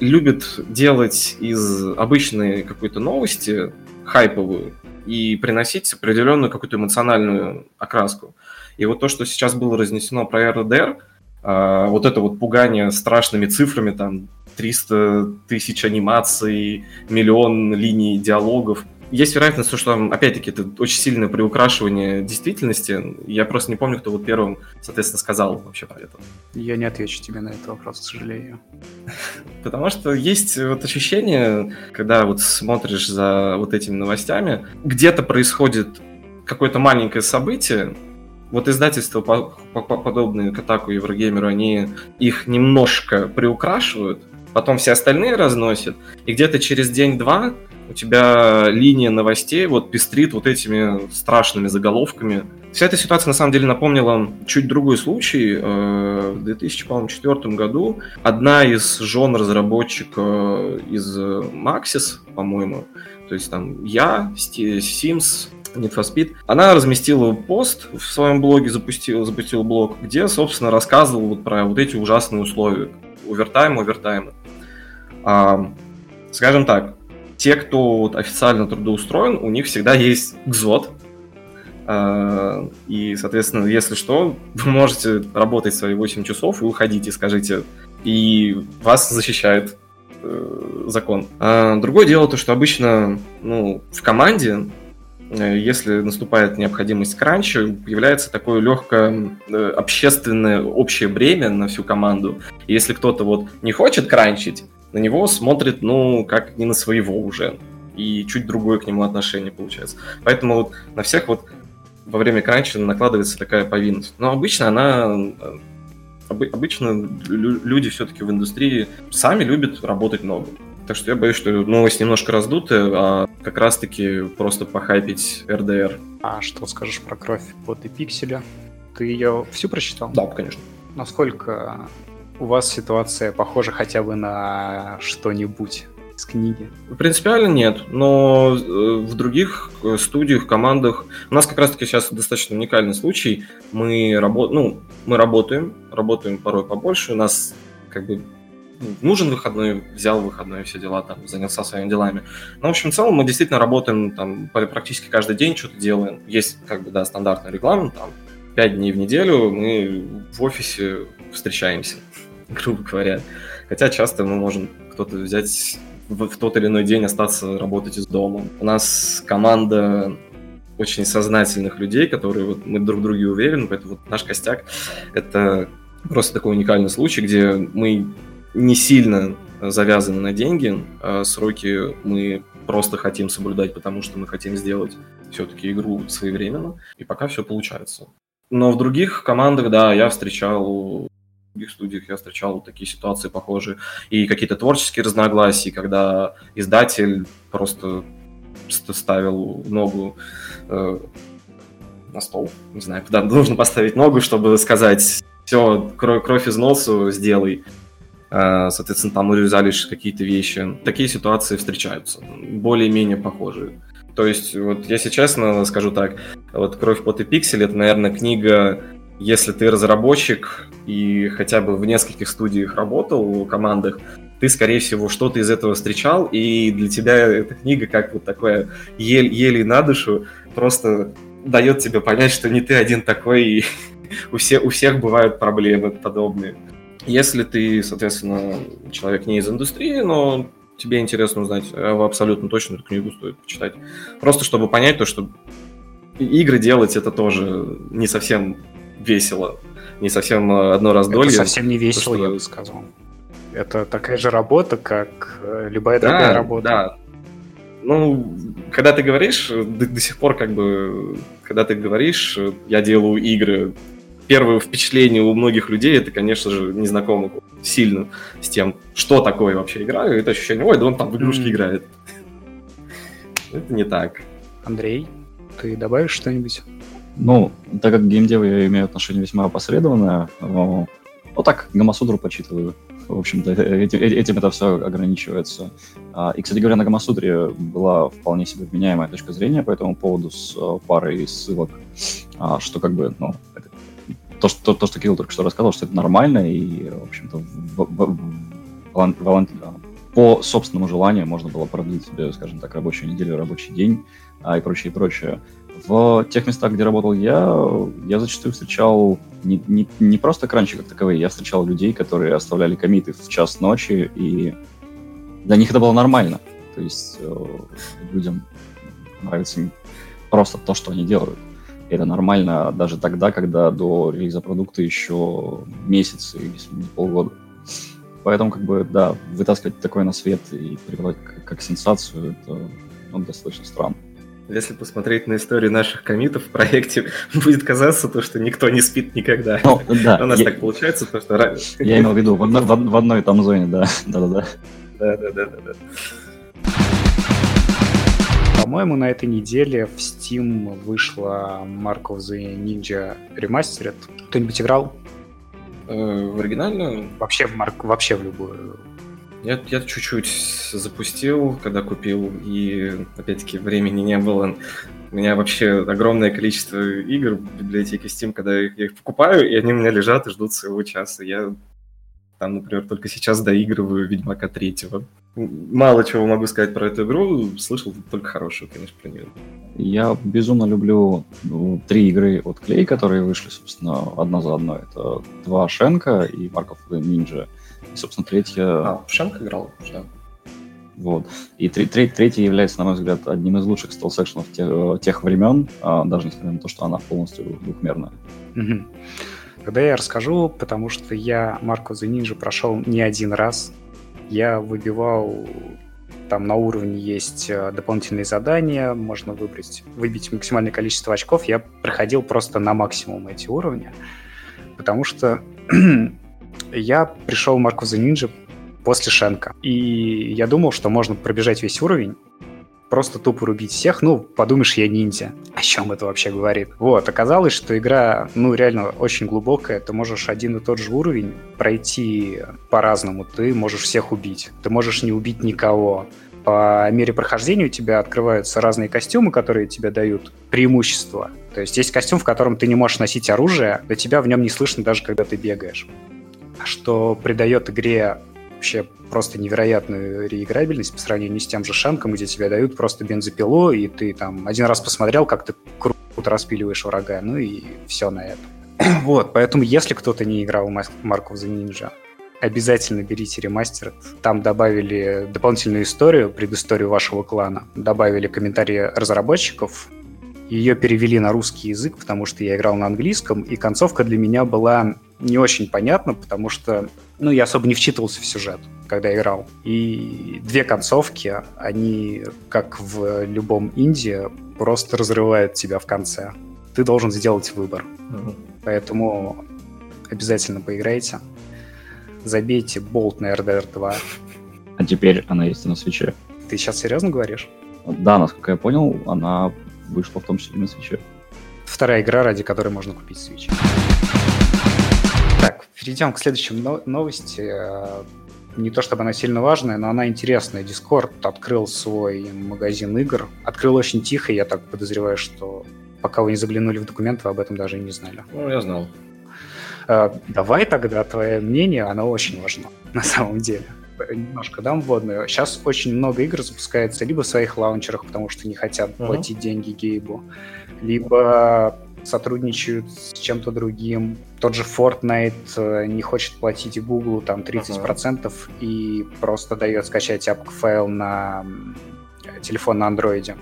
любят делать из обычной какой-то новости хайповую и приносить определенную какую-то эмоциональную окраску. И вот то, что сейчас было разнесено про РДР, э, вот это вот пугание страшными цифрами, там, 300 тысяч анимаций, миллион линий диалогов, есть вероятность, что, опять-таки, это очень сильное приукрашивание действительности. Я просто не помню, кто вот первым, соответственно, сказал вообще про это. Я не отвечу тебе на этот вопрос, к сожалению. Потому что есть вот ощущение, когда вот смотришь за вот этими новостями, где-то происходит какое-то маленькое событие, вот издательства, подобные Катаку и Еврогеймеру, они их немножко приукрашивают, потом все остальные разносят, и где-то через день-два у тебя линия новостей вот пестрит вот этими страшными заголовками. Вся эта ситуация на самом деле напомнила чуть другой случай. Э, в 2004 году одна из жен разработчика из Maxis, по-моему, то есть там я, Sims, Need for Speed, она разместила пост в своем блоге, запустила, запустила блог, где, собственно, рассказывал вот про вот эти ужасные условия. Овертайм, овертаймы. А, скажем так, те, кто вот официально трудоустроен, у них всегда есть ГЗОТ. А, и, соответственно, если что, вы можете работать свои 8 часов и уходите, скажите, и вас защищает э, закон. А другое дело то, что обычно ну, в команде э, если наступает необходимость кранча, появляется такое легкое э, общественное общее бремя на всю команду. И если кто-то вот не хочет кранчить, на него смотрит, ну, как не на своего уже. И чуть другое к нему отношение получается. Поэтому вот на всех вот во время кранча накладывается такая повинность. Но обычно она э, обычно люди все-таки в индустрии сами любят работать много. Так что я боюсь, что новость немножко раздутая, а как раз-таки просто похайпить РДР. А что скажешь про кровь под и пикселя? Ты ее всю прочитал? Да, конечно. Насколько у вас ситуация похожа хотя бы на что-нибудь из книги? Принципиально нет, но э, в других э, студиях, командах у нас как раз-таки сейчас достаточно уникальный случай. Мы, работ... ну, мы работаем, работаем порой побольше, у нас как бы нужен выходной, взял выходной, все дела, там, занялся своими делами. Но, в общем, в целом мы действительно работаем там практически каждый день, что-то делаем. Есть, как бы, да, стандартный регламент, там, пять дней в неделю мы в офисе встречаемся, грубо говоря. Хотя часто мы можем кто-то взять в, в тот или иной день остаться работать из дома. У нас команда очень сознательных людей, которые вот мы друг в друге уверены, поэтому вот наш костяк — это просто такой уникальный случай, где мы не сильно завязаны на деньги, а сроки мы просто хотим соблюдать, потому что мы хотим сделать все-таки игру своевременно, и пока все получается. Но в других командах, да, я встречал других студиях я встречал такие ситуации похожие. И какие-то творческие разногласия, когда издатель просто ставил ногу э, на стол, не знаю, куда нужно поставить ногу, чтобы сказать, все, кровь, кровь из носу сделай. Э, соответственно, там урезали какие-то вещи. Такие ситуации встречаются, более-менее похожие. То есть, вот если честно скажу так, вот «Кровь, пот и пиксель» — это, наверное, книга, если ты разработчик и хотя бы в нескольких студиях работал, командах, ты, скорее всего, что-то из этого встречал, и для тебя эта книга как вот такое ель, еле на душу, просто дает тебе понять, что не ты один такой, и у, все, у всех бывают проблемы подобные. Если ты, соответственно, человек не из индустрии, но тебе интересно узнать, а абсолютно точно эту книгу стоит почитать. Просто чтобы понять то, что игры делать это тоже не совсем весело, не совсем э, одно раздолье. Это совсем не весело, что... я бы сказал. Это такая же работа, как э, любая да, другая работа. Да, ну, когда ты говоришь, до, до сих пор как бы, когда ты говоришь, я делаю игры, первое впечатление у многих людей, это, конечно же, незнакомых сильно с тем, что такое вообще игра, и это ощущение, ой, да он там в игрушки mm. играет. Это не так. Андрей, ты добавишь что-нибудь? Ну, так как к геймдеву я имею отношение весьма опосредованное, ну, так, Гамасудру почитываю. В общем-то, этим, этим это все ограничивается. А, и, кстати говоря, на Гамасудре была вполне себе вменяемая точка зрения по этому поводу с э, парой ссылок, а, что как бы, ну, это то, что, то, что Кирилл только что рассказал, что это нормально, и, в общем-то, в, в, в, по собственному желанию можно было продлить себе, скажем так, рабочую неделю, рабочий день а, и прочее, и прочее. В тех местах, где работал я, я зачастую встречал не, не, не просто кранчи как таковые, я встречал людей, которые оставляли комиты в час ночи, и для них это было нормально. То есть э, людям нравится просто то, что они делают это нормально даже тогда, когда до релиза продукта еще месяц, не полгода. Поэтому, как бы, да, вытаскивать такое на свет и преподавать как, как сенсацию, это ну, достаточно странно. Если посмотреть на историю наших комитов в проекте, будет казаться то, что никто не спит никогда. Ну, да. У нас я, так получается, то, что... Я имел в виду в, одно, в, в одной там зоне, да. Да-да-да. Да-да-да. По-моему, на этой неделе в Steam вышла Mark of the Ninja Remastered. Кто-нибудь играл? Э, в оригинальную? Вообще в, Марк, вообще в любую. Я, я чуть-чуть запустил, когда купил, и опять-таки времени не было. У меня вообще огромное количество игр в библиотеке Steam, когда я их, покупаю, и они у меня лежат и ждут своего часа. Я там, например, только сейчас доигрываю Ведьмака третьего. Мало чего могу сказать про эту игру, слышал только хорошую, конечно, про нее. Я безумно люблю ну, три игры от Клей, которые вышли, собственно, одна за одной. Это два Шенка и of the Ninja. И, собственно, третья... А, Шенк играл, да. Вот. И треть, третья является, на мой взгляд, одним из лучших стелс-экшенов тех, тех времен, а, даже несмотря на то, что она полностью двухмерная. Mm-hmm. Тогда я расскажу, потому что я Марко the Ninja прошел не один раз. Я выбивал там на уровне есть э, дополнительные задания, можно выбрать, выбить максимальное количество очков. Я проходил просто на максимум эти уровни, потому что я пришел в Марку the Ninja после Шенка. И я думал, что можно пробежать весь уровень, просто тупо рубить всех, ну, подумаешь, я ниндзя. О чем это вообще говорит? Вот, оказалось, что игра, ну, реально очень глубокая. Ты можешь один и тот же уровень пройти по-разному. Ты можешь всех убить. Ты можешь не убить никого по мере прохождения у тебя открываются разные костюмы, которые тебе дают преимущество. То есть есть костюм, в котором ты не можешь носить оружие, до тебя в нем не слышно даже когда ты бегаешь. Что придает игре вообще просто невероятную реиграбельность по сравнению с тем же Шанком, где тебе дают просто бензопилу, и ты там один раз посмотрел, как ты круто распиливаешь врага, ну и все на этом. Вот, поэтому если кто-то не играл в Mark of the Ninja, обязательно берите ремастер. Там добавили дополнительную историю, предысторию вашего клана. Добавили комментарии разработчиков. Ее перевели на русский язык, потому что я играл на английском, и концовка для меня была не очень понятна, потому что ну, я особо не вчитывался в сюжет, когда играл. И две концовки, они, как в любом инди, просто разрывают тебя в конце. Ты должен сделать выбор. Mm-hmm. Поэтому обязательно поиграйте забейте болт на RDR 2. А теперь она есть на свече. Ты сейчас серьезно говоришь? Да, насколько я понял, она вышла в том числе на свече. Вторая игра, ради которой можно купить свечи. Так, перейдем к следующей новости. Не то чтобы она сильно важная, но она интересная. Discord открыл свой магазин игр. Открыл очень тихо, я так подозреваю, что пока вы не заглянули в документы, вы об этом даже и не знали. Ну, я знал. Э, давай тогда твое мнение, оно очень важно на самом деле. Немножко дам вводную. Сейчас очень много игр запускается либо в своих лаунчерах, потому что не хотят uh-huh. платить деньги Гейбу, либо сотрудничают с чем-то другим. Тот же Fortnite э, не хочет платить Google там 30% uh-huh. и просто дает скачать апк-файл на телефон на андроиде.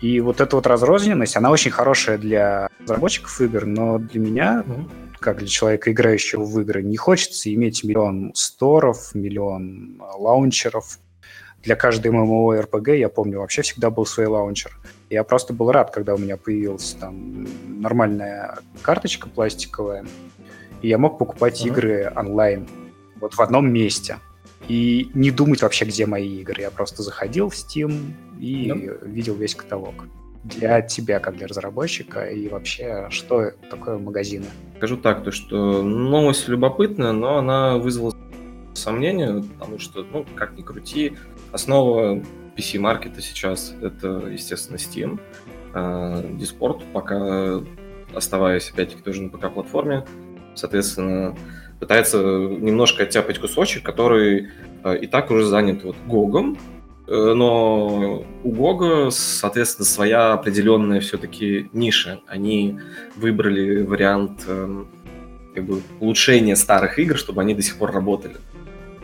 И вот эта вот разрозненность, она очень хорошая для разработчиков игр, но для меня uh-huh как для человека, играющего в игры, не хочется иметь миллион сторов, миллион лаунчеров. Для каждой MMORPG, я помню, вообще всегда был свой лаунчер. Я просто был рад, когда у меня появилась там нормальная карточка пластиковая, и я мог покупать uh-huh. игры онлайн вот в одном месте. И не думать вообще, где мои игры. Я просто заходил в Steam и uh-huh. видел весь каталог для тебя, как для разработчика, и вообще, что такое магазины? Скажу так, то что новость любопытная, но она вызвала сомнения, потому что, ну, как ни крути, основа PC-маркета сейчас это, естественно, Steam. А, Discord, пока оставаясь, опять-таки, тоже на ПК-платформе, соответственно, пытается немножко оттяпать кусочек, который а, и так уже занят вот Гогом, Э, но у Гога, соответственно, своя определенная все-таки ниша. Они выбрали вариант эм, как бы, улучшения старых игр, чтобы они до сих пор работали.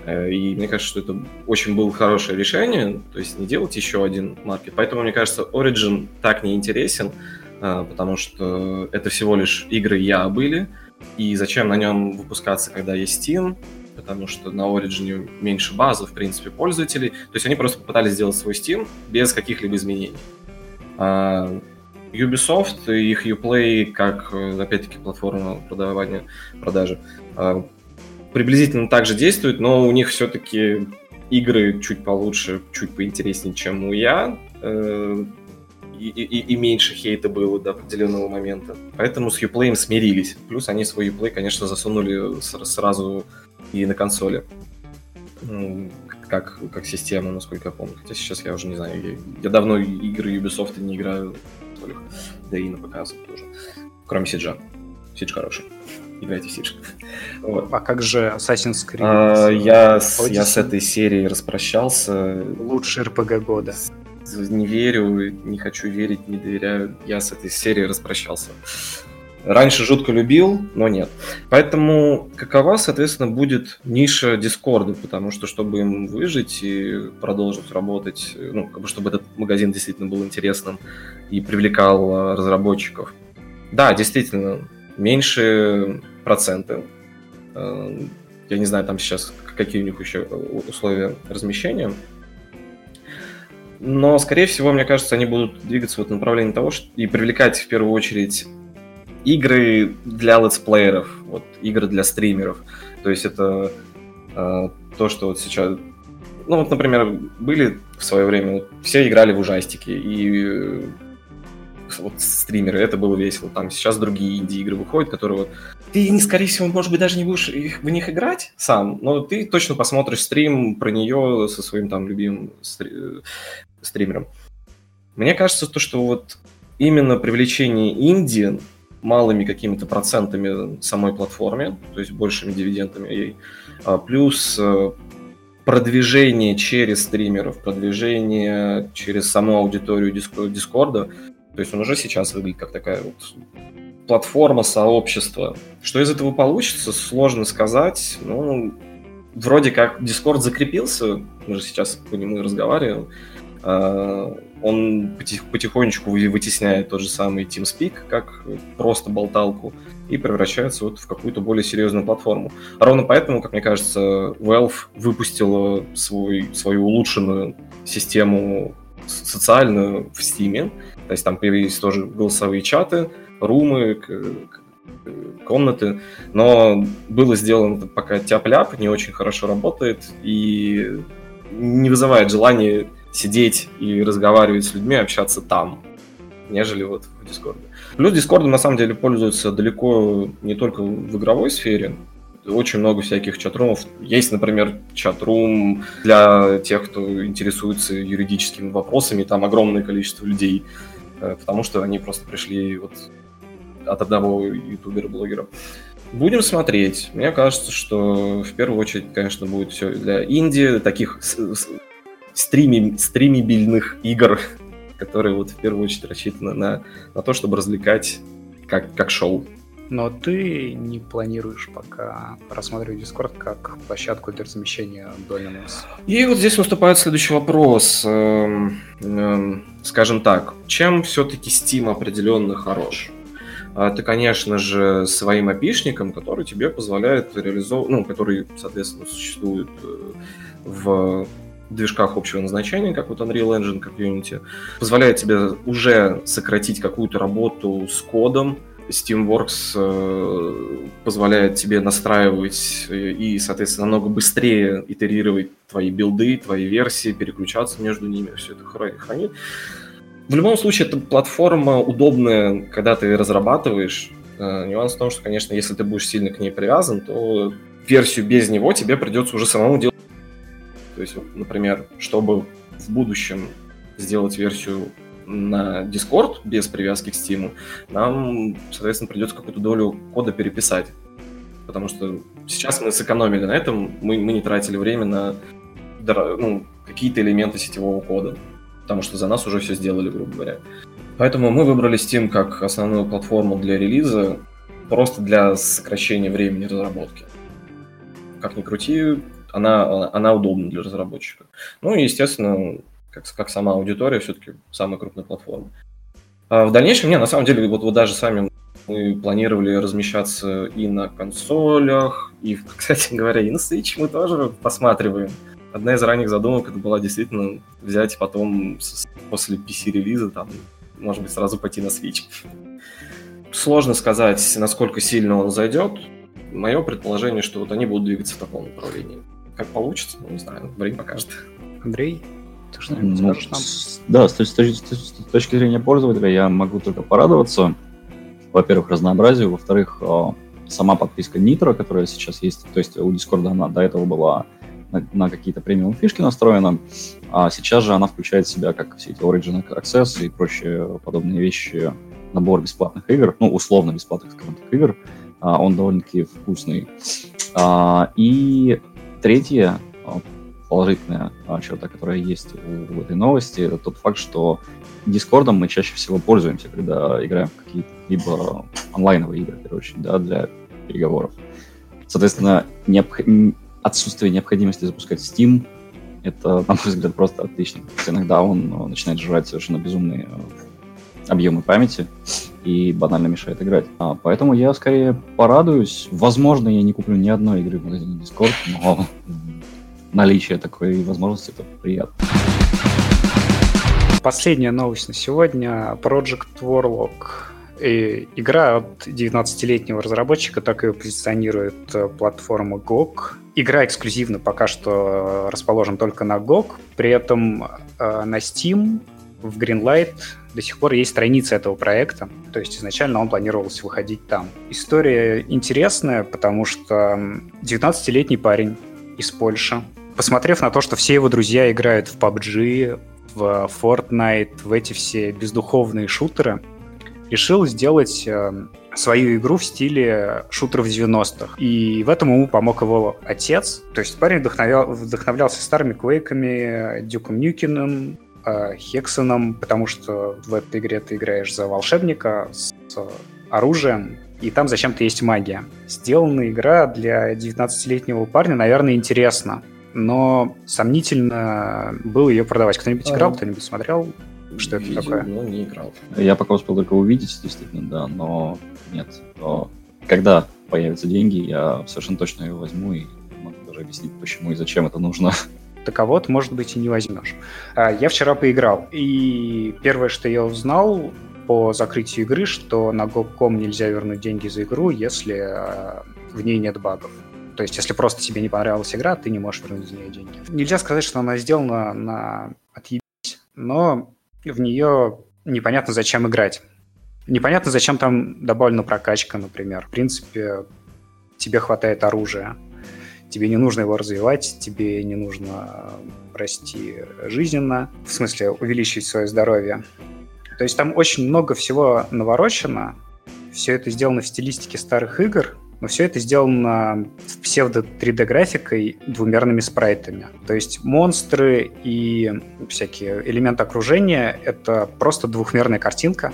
Э, и мне кажется, что это очень было хорошее решение, то есть не делать еще один маркет. Поэтому, мне кажется, Origin так не интересен, э, потому что это всего лишь игры я были, и зачем на нем выпускаться, когда есть Steam, потому что на Origin меньше базы, в принципе, пользователей. То есть они просто попытались сделать свой Steam без каких-либо изменений. А Ubisoft и их Uplay, как, опять-таки, платформа продавания, продажи, а, приблизительно так же действует, но у них все-таки игры чуть получше, чуть поинтереснее, чем у я, э, и, и, и меньше хейта было до определенного момента. Поэтому с Uplay смирились. Плюс они свой Uplay, конечно, засунули сразу и на консоли. Ну, как, как система, насколько я помню. Хотя сейчас я уже не знаю. Я, я давно игры Ubisoft не играю. Да и на ПК тоже. Кроме Сиджа. Сидж хороший. Играйте в Сидж. Вот. А как же Assassin's Creed? А, я, с, я с этой серией распрощался. Лучший РПГ года. Не верю, не хочу верить, не доверяю. Я с этой серией распрощался. Раньше жутко любил, но нет. Поэтому какова, соответственно, будет ниша Дискорда, потому что, чтобы им выжить и продолжить работать, ну, как бы, чтобы этот магазин действительно был интересным и привлекал а, разработчиков. Да, действительно, меньше проценты. Э, я не знаю, там сейчас какие у них еще условия размещения. Но, скорее всего, мне кажется, они будут двигаться в этом направлении того, что и привлекать в первую очередь игры для летсплееров, вот, игры для стримеров. То есть это э, то, что вот сейчас ну вот, например, были в свое время, все играли в ужастики, и вот стримеры, это было весело. Там сейчас другие инди-игры выходят, которые вот... Ты, скорее всего, может быть, даже не будешь их, в них играть сам, но ты точно посмотришь стрим про нее со своим там любимым стри... Э, стримером. Мне кажется, то, что вот именно привлечение Индии малыми какими-то процентами самой платформе, то есть большими дивидендами ей, а плюс э, продвижение через стримеров, продвижение через саму аудиторию Дискорда, то есть он уже сейчас выглядит как такая вот платформа, сообщество. Что из этого получится, сложно сказать. Ну, вроде как Discord закрепился, мы же сейчас по нему разговариваем. А, он потихонечку вытесняет тот же самый TeamSpeak, как просто болталку, и превращается вот в какую-то более серьезную платформу. Ровно поэтому, как мне кажется, Valve выпустила свой, свою улучшенную систему социальную в Steam, то есть там появились тоже голосовые чаты, румы, комнаты, но было сделано пока тяп-ляп, не очень хорошо работает и не вызывает желания сидеть и разговаривать с людьми, общаться там, нежели вот в Дискорде. Плюс Дискордом на самом деле пользуются далеко не только в игровой сфере, очень много всяких чатрумов. Есть, например, чатрум для тех, кто интересуется юридическими вопросами, там огромное количество людей, потому что они просто пришли вот от одного ютубера-блогера. Будем смотреть. Мне кажется, что в первую очередь, конечно, будет все для Индии, таких стрими, стримибельных игр, которые вот в первую очередь рассчитаны на, на то, чтобы развлекать как, как шоу. Но ты не планируешь пока рассматривать Discord как площадку для размещения Dominance? И вот здесь выступает следующий вопрос. Эм, эм, скажем так, чем все-таки Steam определенно хорош? Это, конечно же, своим опишником, который тебе позволяет реализовывать, ну, который, соответственно, существует э, в движках общего назначения, как вот Unreal Engine, как Unity, позволяет тебе уже сократить какую-то работу с кодом, Steamworks э, позволяет тебе настраивать и, соответственно, намного быстрее итерировать твои билды, твои версии, переключаться между ними, все это хранит. В любом случае, эта платформа удобная, когда ты разрабатываешь. Э, нюанс в том, что, конечно, если ты будешь сильно к ней привязан, то версию без него тебе придется уже самому делать то есть, например, чтобы в будущем сделать версию на Discord без привязки к Steam, нам, соответственно, придется какую-то долю кода переписать. Потому что сейчас мы сэкономили на этом, мы, мы не тратили время на ну, какие-то элементы сетевого кода. Потому что за нас уже все сделали, грубо говоря. Поэтому мы выбрали Steam как основную платформу для релиза, просто для сокращения времени разработки. Как ни крути, она, она удобна для разработчика. Ну и, естественно, как, как сама аудитория, все-таки самая крупная платформа. А в дальнейшем, не, на самом деле, вот, вот даже сами мы планировали размещаться и на консолях, и, кстати говоря, и на Switch мы тоже посматриваем. Одна из ранних задумок это была действительно взять потом после PC-релиза, там, может быть, сразу пойти на Switch. Сложно сказать, насколько сильно он зайдет. Мое предположение, что вот они будут двигаться в таком направлении. Как получится, ну, не знаю, время покажет. Андрей, ты что-нибудь ну, скажешь нам? Да, с, с, с, с точки зрения пользователя я могу только порадоваться. Во-первых, разнообразию, во-вторых, а, сама подписка Nitro, которая сейчас есть, то есть у Discord она до этого была на, на какие-то премиум фишки настроена, а сейчас же она включает в себя, как все эти Origin Access и прочие подобные вещи, набор бесплатных игр, ну, условно бесплатных, скажем так, игр, а, он довольно-таки вкусный. А, и третье положительная черта, которая есть в этой новости, это тот факт, что Дискордом мы чаще всего пользуемся, когда играем в какие-то либо онлайновые игры, в первую очередь, да, для переговоров. Соответственно, необх... отсутствие необходимости запускать Steam это, на мой взгляд, просто отлично. иногда он начинает жрать совершенно безумные объемы памяти и банально мешает играть. А, поэтому я скорее порадуюсь. Возможно, я не куплю ни одной игры в магазине Discord, но наличие такой возможности это приятно. Последняя новость на сегодня. Project Warlock. И игра от 19-летнего разработчика, так и позиционирует э, платформа GOG. игра эксклюзивно пока что расположена только на GOG, при этом э, на Steam в Greenlight до сих пор есть страница этого проекта, то есть изначально он планировался выходить там. История интересная, потому что 19-летний парень из Польши, посмотрев на то, что все его друзья играют в PUBG, в Fortnite, в эти все бездуховные шутеры, решил сделать э, свою игру в стиле шутеров 90-х. И в этом ему помог его отец. То есть парень вдохновлял, вдохновлялся старыми квейками, Дюком Нюкиным, э, Хексоном, потому что в этой игре ты играешь за волшебника с оружием, и там зачем-то есть магия. Сделана игра для 19-летнего парня, наверное, интересно но сомнительно было ее продавать. Кто-нибудь играл, а, кто-нибудь смотрел? Что видел, это такое? Ну, не играл. Я пока успел только увидеть, действительно, да, но нет. Но когда появятся деньги, я совершенно точно ее возьму и могу даже объяснить, почему и зачем это нужно. Так а вот, может быть, и не возьмешь. А, я вчера поиграл, и первое, что я узнал по закрытию игры, что на Go.com нельзя вернуть деньги за игру, если а, в ней нет багов. То есть, если просто тебе не понравилась игра, ты не можешь вернуть за нее деньги. Нельзя сказать, что она сделана на отъебись, но в нее непонятно, зачем играть. Непонятно, зачем там добавлена прокачка, например. В принципе, тебе хватает оружия. Тебе не нужно его развивать, тебе не нужно расти жизненно, в смысле увеличить свое здоровье. То есть там очень много всего наворочено, все это сделано в стилистике старых игр, но все это сделано псевдо-3D-графикой двумерными спрайтами. То есть монстры и всякие элементы окружения — это просто двухмерная картинка,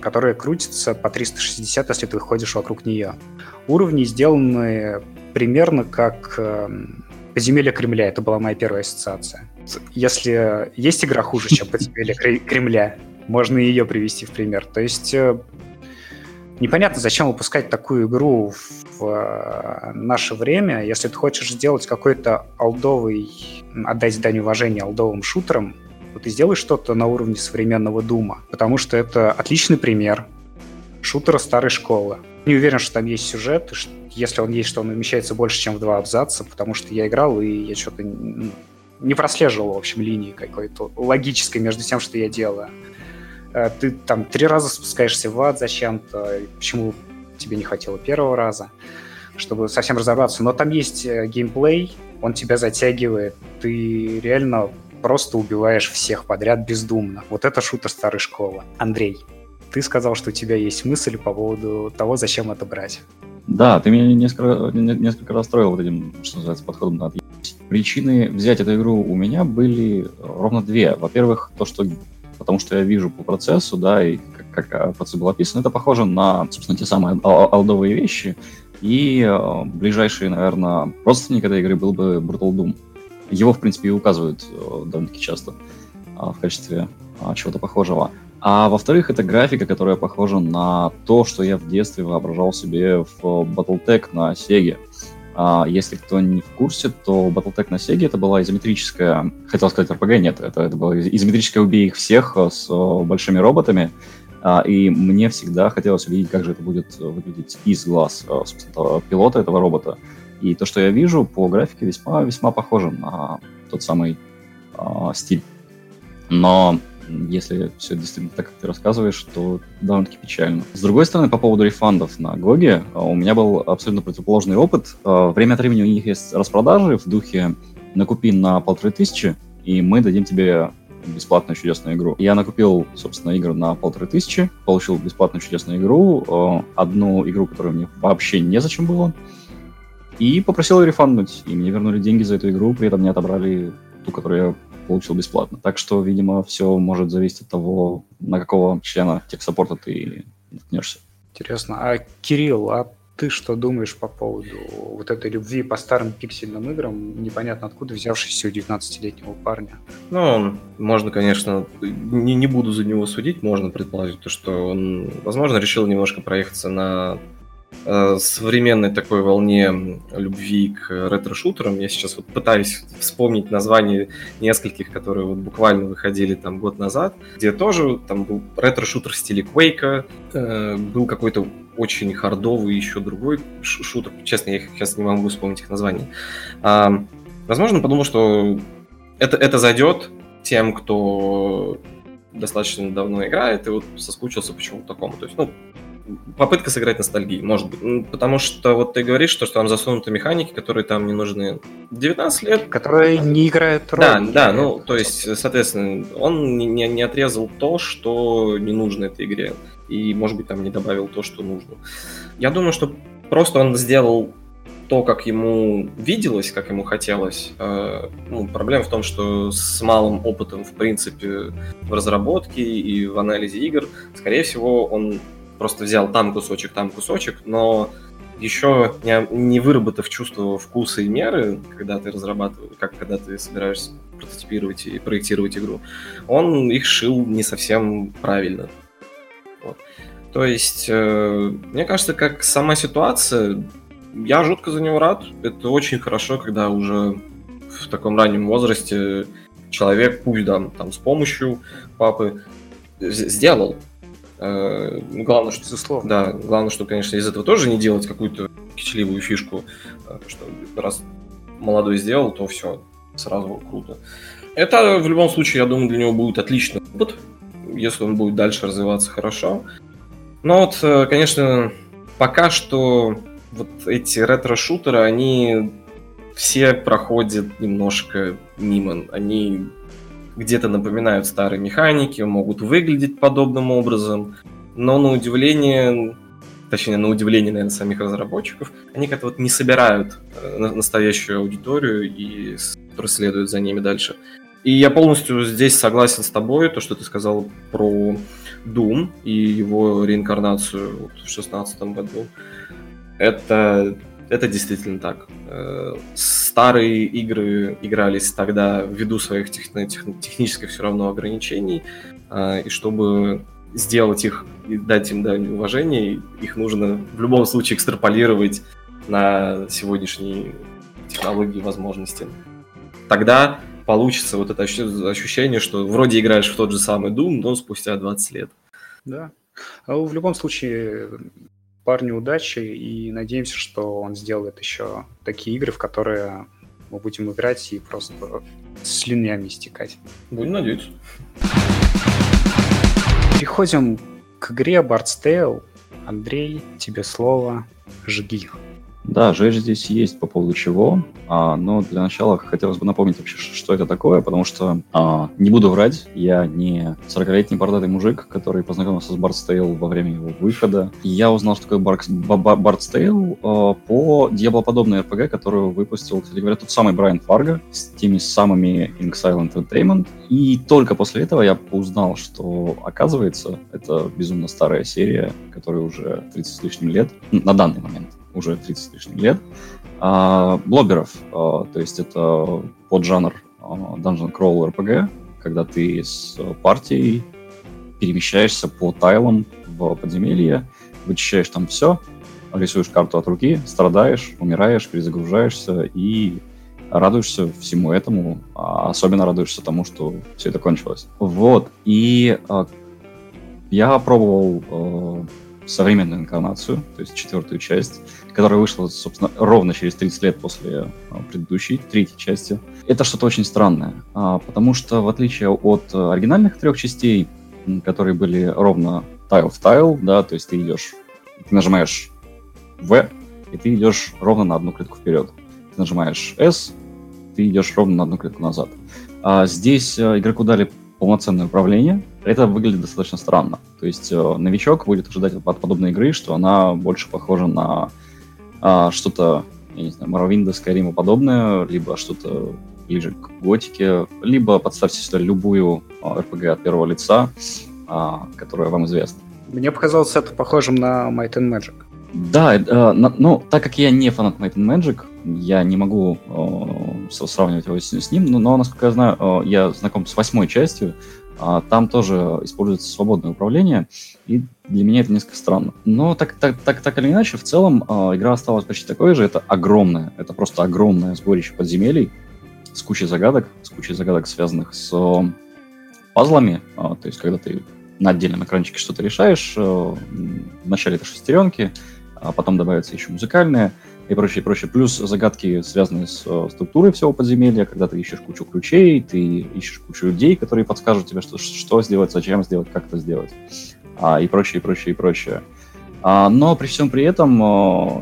которая крутится по 360, если ты ходишь вокруг нее. Уровни сделаны примерно как э, «Подземелье Кремля». Это была моя первая ассоциация. Если есть игра хуже, чем «Подземелье Кремля», можно ее привести в пример. То есть э, непонятно, зачем выпускать такую игру в э, наше время, если ты хочешь сделать какой-то алдовый, отдать дань уважения алдовым шутерам, то ты сделаешь что-то на уровне современного Дума, потому что это отличный пример шутера старой школы. Не уверен, что там есть сюжет, если он есть, что он умещается больше, чем в два абзаца, потому что я играл, и я что-то не прослеживал, в общем, линии какой-то логической между тем, что я делаю. Э, ты там три раза спускаешься в ад зачем-то, почему тебе не хватило первого раза, чтобы совсем разобраться. Но там есть э, геймплей, он тебя затягивает, ты реально просто убиваешь всех подряд бездумно. Вот это шутер старой школы. Андрей, ты сказал, что у тебя есть мысль по поводу того, зачем это брать. Да, ты меня несколько, несколько расстроил вот этим, что называется, подходом на Причины взять эту игру у меня были ровно две. Во-первых, то, что потому что я вижу по процессу, да, и как, как процесс был описан, это похоже на, собственно, те самые алдовые вещи, и э, ближайший, наверное, родственник этой игры был бы Brutal Doom. Его, в принципе, и указывают э, довольно-таки часто э, в качестве э, чего-то похожего. А во-вторых, это графика, которая похожа на то, что я в детстве воображал себе в Battletech на Sega. А, если кто не в курсе, то Battletech на Sega это была изометрическая, хотел сказать RPG, нет, это, это была изометрическая убей их всех э, с э, большими роботами, а, и мне всегда хотелось увидеть, как же это будет выглядеть из глаз э, пилота этого робота. И то, что я вижу по графике, весьма, весьма похоже на тот самый а, стиль. Но если все действительно так, как ты рассказываешь, то довольно-таки печально. С другой стороны, по поводу рефандов на Гоге, а, у меня был абсолютно противоположный опыт. А, время от времени у них есть распродажи в духе «накупи на полторы тысячи, и мы дадим тебе бесплатную чудесную игру. Я накупил, собственно, игры на полторы тысячи, получил бесплатную чудесную игру, а, одну игру, которая мне вообще незачем было, и попросил рефанднуть. И мне вернули деньги за эту игру, при этом не отобрали ту, которую я получил бесплатно. Так что, видимо, все может зависеть от того, на какого члена техсаппорта ты наткнешься. Интересно. А Кирилл, а ты что думаешь по поводу вот этой любви по старым пиксельным играм, непонятно откуда взявшейся у 19-летнего парня? Ну, можно, конечно, не, не буду за него судить, можно предположить, то, что он, возможно, решил немножко проехаться на современной такой волне любви к ретро-шутерам. Я сейчас вот пытаюсь вспомнить название нескольких, которые вот буквально выходили там год назад, где тоже там был ретро-шутер в стиле Quake, э, был какой-то очень хардовый еще другой шутер. Честно, я сейчас не могу вспомнить их название. А, возможно, подумал, что это, это зайдет тем, кто достаточно давно играет и вот соскучился почему-то такому. То есть, ну, попытка сыграть ностальгии, может быть. Потому что вот ты говоришь, что, что там засунуты механики, которые там не нужны. 19 лет. Которые не играют роль. Да, да, ну, то есть, соответственно, он не, не отрезал то, что не нужно этой игре. И, может быть, там не добавил то, что нужно. Я думаю, что просто он сделал то, как ему виделось, как ему хотелось. Э, ну, проблема в том, что с малым опытом, в принципе, в разработке и в анализе игр, скорее всего, он просто взял там кусочек, там кусочек, но еще не, не выработав чувство вкуса и меры, когда ты разрабатываешь, как когда ты собираешься прототипировать и проектировать игру, он их шил не совсем правильно. Вот. То есть, э, мне кажется, как сама ситуация, я жутко за него рад. Это очень хорошо, когда уже в таком раннем возрасте человек, пусть да, там с помощью папы, сделал главное, что, Безусловно. Да, главное, что, конечно, из этого тоже не делать какую-то кичливую фишку, э, что раз молодой сделал, то все, сразу круто. Это в любом случае, я думаю, для него будет отличный опыт, если он будет дальше развиваться хорошо. Но вот, э, конечно, пока что вот эти ретро-шутеры, они все проходят немножко мимо. Они где-то напоминают старые механики, могут выглядеть подобным образом, но на удивление, точнее, на удивление, наверное, самих разработчиков, они как-то вот не собирают э, настоящую аудиторию и преследуют за ними дальше. И я полностью здесь согласен с тобой, то, что ты сказал про Doom и его реинкарнацию вот в 2016 году. Это это действительно так. Э, старые игры игрались тогда ввиду своих тех, тех, технических все равно ограничений, а, и чтобы сделать их и дать им дань уважения, их нужно в любом случае экстраполировать на сегодняшние технологии и возможности. Тогда получится вот это ощущение, что вроде играешь в тот же самый Doom, но спустя 20 лет. Да. А в любом случае, парню удачи и надеемся, что он сделает еще такие игры, в которые мы будем играть и просто слюнями истекать. Будем надеяться. Переходим к игре Bard's Tale. Андрей, тебе слово. Жги. Да, жесть здесь есть по поводу чего, а, но для начала хотелось бы напомнить вообще, что это такое, потому что, а, не буду врать, я не 40-летний бородатый мужик, который познакомился с Bard's Tale во время его выхода. Я узнал, что такое Bard's Tale а, по Диаблоподобной RPG, которую выпустил, кстати говоря, тот самый Брайан Фарго с теми самыми inXile Entertainment. И только после этого я узнал, что, оказывается, это безумно старая серия, которая уже 30 с лишним лет, на данный момент уже 30 с лишним лет, а, блогеров. А, то есть это поджанр а, Dungeon Crawl RPG, когда ты с партией перемещаешься по тайлам в подземелье, вычищаешь там все, рисуешь карту от руки, страдаешь, умираешь, перезагружаешься и радуешься всему этому, а особенно радуешься тому, что все это кончилось. Вот, и э, я пробовал э, современную инкарнацию, то есть четвертую часть, которая вышла, собственно, ровно через 30 лет после а, предыдущей, третьей части. Это что-то очень странное, а, потому что в отличие от оригинальных трех частей, которые были ровно тile в tile, да, то есть ты идешь, ты нажимаешь V, и ты идешь ровно на одну клетку вперед. Ты нажимаешь S, ты идешь ровно на одну клетку назад. А здесь а, игроку дали полноценное управление, это выглядит достаточно странно. То есть э, новичок будет ожидать от подобной игры, что она больше похожа на э, что-то, я не знаю, Skyrim и подобное, либо что-то ближе к готике, либо подставьте сюда любую э, RPG от первого лица, э, которая вам известна. Мне показалось это похожим на Might and Magic. Да, э, на, ну, так как я не фанат Might and Magic, я не могу э, сравнивать его с, с ним, но, но, насколько я знаю, э, я знаком с восьмой частью, а там тоже используется свободное управление, и для меня это несколько странно. Но так, так, так, так или иначе, в целом э, игра осталась почти такой же. Это огромное, это просто огромное сборище подземелий с кучей загадок, с кучей загадок, связанных с э, пазлами. Э, то есть, когда ты на отдельном экранчике что-то решаешь. Э, вначале это шестеренки, а потом добавятся еще музыкальные и прочее, прочее. Плюс загадки, связанные с э, структурой всего подземелья, когда ты ищешь кучу ключей, ты ищешь кучу людей, которые подскажут тебе, что, что сделать, зачем сделать, как это сделать, и прочее, и прочее, и прочее. А, но при всем при этом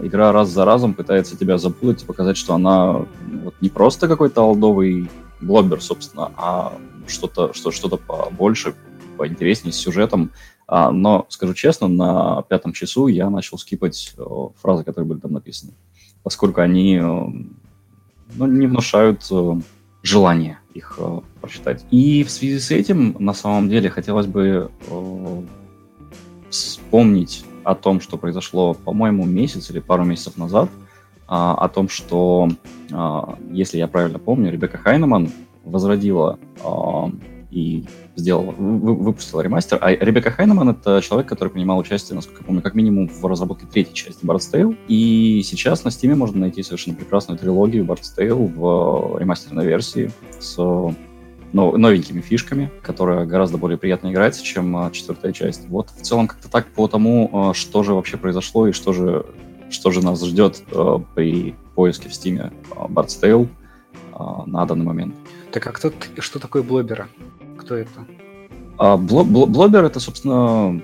игра раз за разом пытается тебя запутать и показать, что она вот, не просто какой-то алдовый блобер, собственно, а что-то что, что побольше, поинтереснее, с сюжетом. А, но, скажу честно, на пятом часу я начал скипать фразы, которые были там написаны, поскольку они ну, не внушают желания их прочитать. И в связи с этим, на самом деле, хотелось бы вспомнить о том, что произошло, по-моему, месяц или пару месяцев назад, а, о том, что, а, если я правильно помню, Ребекка Хайнеман возродила а, и сделала, выпустила ремастер. А Ребекка Хайнеман — это человек, который принимал участие, насколько я помню, как минимум в разработке третьей части Tale. И сейчас на Steam можно найти совершенно прекрасную трилогию Tale в ремастерной версии с но, новенькими фишками, которая гораздо более приятно играется, чем а, четвертая часть. Вот в целом как-то так по тому, а, что же вообще произошло и что же, что же нас ждет а, при поиске в Steam Bard's Tale на данный момент. Так а кто, что такое блобера? Кто это? А, бло, бло, блобер это, собственно,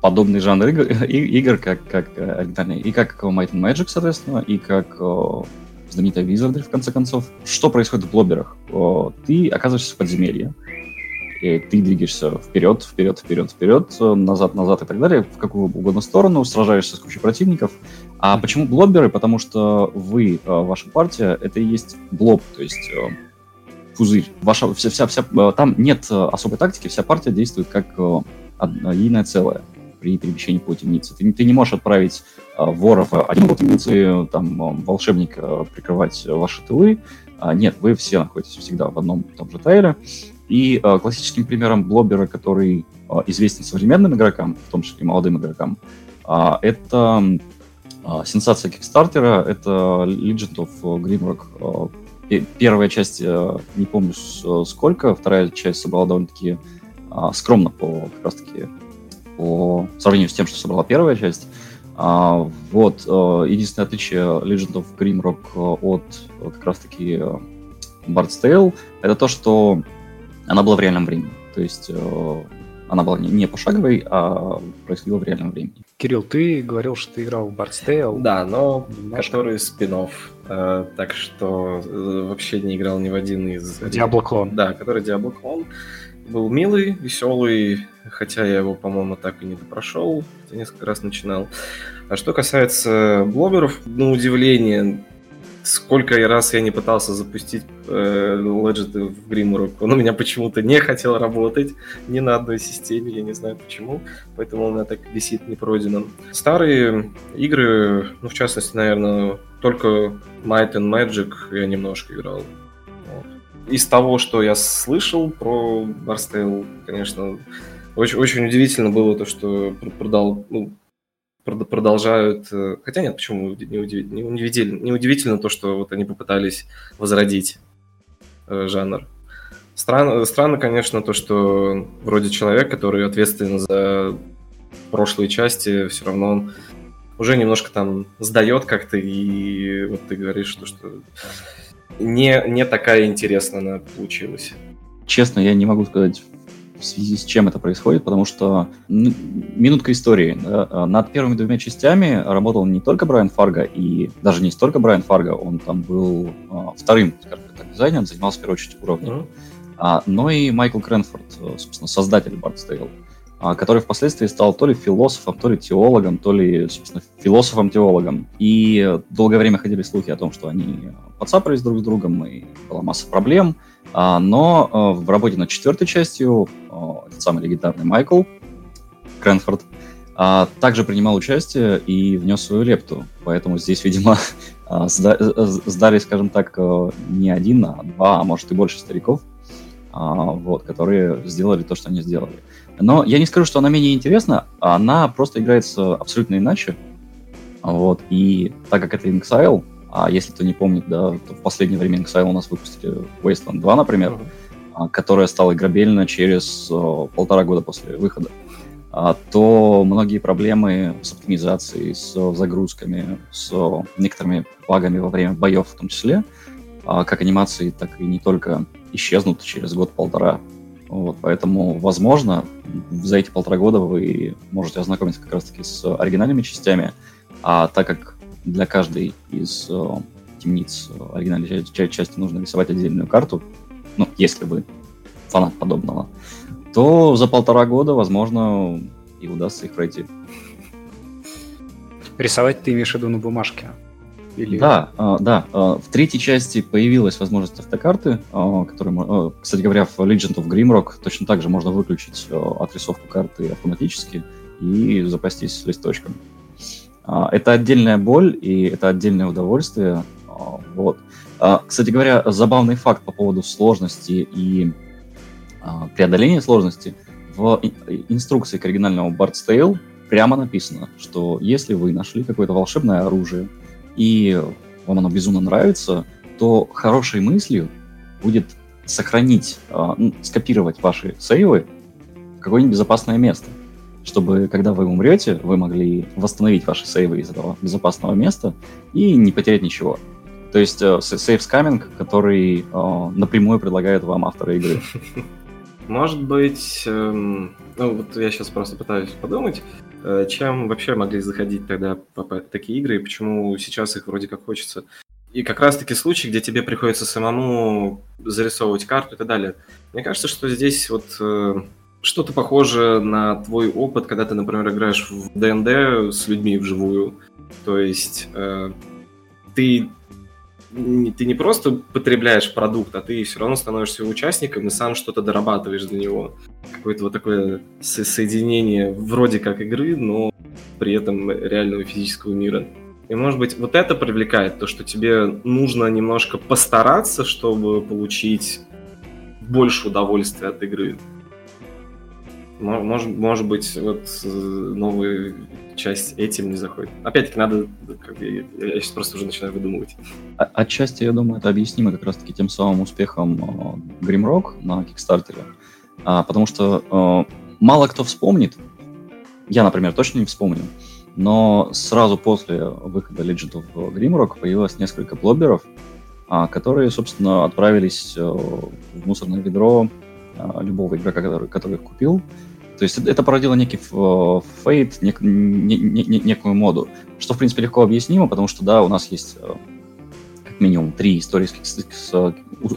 подобный жанр игр, игр как, как э, оригинальный, и как Might and Magic, соответственно, и как знаменитая Wizardry, в конце концов. Что происходит в блоберах? Ты оказываешься в подземелье, и ты двигаешься вперед, вперед, вперед, вперед, назад, назад и так далее, в какую угодно сторону, сражаешься с кучей противников. А почему блоберы? Потому что вы, э, ваша партия, это и есть блоб, то есть э, пузырь. Ваша, вся, вся, вся, э, там нет особой тактики, вся партия действует как единое целое при перемещении по темнице. Ты, ты не можешь отправить э, вора в один угол темницы, там, э, волшебника э, прикрывать ваши тылы. А, нет, вы все находитесь всегда в одном и том же тайле. И э, классическим примером блобера, который э, известен современным игрокам, в том числе и молодым игрокам, э, это э, сенсация Кикстартера, это Legend of Grimrock. Э, первая часть, э, не помню сколько, вторая часть собрала довольно-таки э, скромно по как раз-таки по сравнению с тем, что собрала первая часть. А, вот, а, единственное отличие Legend of Grimrock э, от э, как раз-таки Bard's Tale это то, что она была в реальном времени. То есть она была не, пошаговой, а происходила в реальном времени. Кирилл, ты говорил, что ты играл в Bard's Tale. Да, но Немножко. который спин э, так что э, вообще не играл ни в один из... Diablo клон. Да, который Diablo клон был милый, веселый, хотя я его, по-моему, так и не допрошел, хотя несколько раз начинал. А что касается блогеров, на удивление, сколько раз я не пытался запустить э, Legend в Grimrock, он у меня почему-то не хотел работать ни на одной системе, я не знаю почему, поэтому он у меня так висит непройденным. Старые игры, ну, в частности, наверное, только Might and Magic я немножко играл из того, что я слышал про Барстейл, конечно, очень, очень удивительно было то, что продал, ну, продолжают... Э, хотя нет, почему не удивительно, не удивительно, не удивительно то, что вот они попытались возродить э, жанр. Странно, странно, конечно, то, что вроде человек, который ответственен за прошлые части, все равно он уже немножко там сдает как-то, и вот ты говоришь, что, что не, не такая интересная она получилась. Честно, я не могу сказать в связи с чем это происходит, потому что ну, минутка истории. Да, над первыми двумя частями работал не только Брайан Фарго, и даже не столько Брайан Фарго, он там был а, вторым, скажем так, дизайнером, занимался в первую очередь уровнем, mm-hmm. а, но и Майкл Крэнфорд, собственно, создатель Tale, а, который впоследствии стал то ли философом, то ли теологом, то ли, собственно, философом-теологом. И долгое время ходили слухи о том, что они подцапались друг с другом, и была масса проблем. А, но а, в работе над четвертой частью самый легендарный Майкл Крэнфорд также принимал участие и внес свою лепту. Поэтому здесь, видимо, сдали, скажем так, не один, а два, а может и больше стариков, вот, которые сделали то, что они сделали. Но я не скажу, что она менее интересна, она просто играется абсолютно иначе. Вот, и так как это Inxile, а если кто не помнит, да, то в последнее время Inxile у нас выпустили Wasteland 2, например, а, которая стала играбельна через а, полтора года после выхода, а, то многие проблемы с оптимизацией, с загрузками, с некоторыми багами во время боев в том числе, как анимации, так и не только исчезнут через год-полтора. Вот, поэтому, возможно, за эти полтора года вы можете ознакомиться как раз-таки с оригинальными частями, а так как для каждой из темниц оригинальной части нужно рисовать отдельную карту, ну, если вы фанат подобного, то за полтора года, возможно, и удастся их пройти. Рисовать ты имеешь в виду на бумажке? Или... Да, э, да. Э, в третьей части появилась возможность автокарты, э, которую, кстати говоря, в Legend of Grimrock точно так же можно выключить отрисовку карты автоматически и запастись листочком. Это отдельная боль и это отдельное удовольствие. Вот. Кстати говоря, забавный факт по поводу сложности и преодоления сложности. В инструкции к оригинальному Bard's Tale прямо написано, что если вы нашли какое-то волшебное оружие, и вам оно безумно нравится, то хорошей мыслью будет сохранить, э, скопировать ваши сейвы в какое-нибудь безопасное место, чтобы, когда вы умрете, вы могли восстановить ваши сейвы из этого безопасного места и не потерять ничего. То есть э, сейв скаминг, который э, напрямую предлагает вам авторы игры. Может быть, эм, ну вот я сейчас просто пытаюсь подумать, Э, чем вообще могли заходить тогда такие игры, и почему сейчас их вроде как хочется. И как раз-таки случаи, где тебе приходится самому зарисовывать карту и так далее. Мне кажется, что здесь вот э, что-то похоже на твой опыт, когда ты, например, играешь в ДНД с людьми вживую. То есть э, ты ты не просто потребляешь продукт, а ты все равно становишься участником и сам что-то дорабатываешь для него. Какое-то вот такое со соединение вроде как игры, но при этом реального физического мира. И, может быть, вот это привлекает, то, что тебе нужно немножко постараться, чтобы получить больше удовольствия от игры. Может, может быть, вот э, новая часть этим не заходит. Опять-таки, надо, как бы, я сейчас просто уже начинаю выдумывать. Отчасти, я думаю, это объяснимо как раз-таки тем самым успехом э, Grimrock на Кикстартере. А, потому что э, мало кто вспомнит, я, например, точно не вспомню, но сразу после выхода Legend of Grimrock появилось несколько блогеров, а, которые, собственно, отправились в мусорное ведро а, любого игрока, который, который их купил. То есть это породило некий фейт, нек, не, не, не, некую моду, что, в принципе, легко объяснимо, потому что, да, у нас есть э, как минимум три исторических,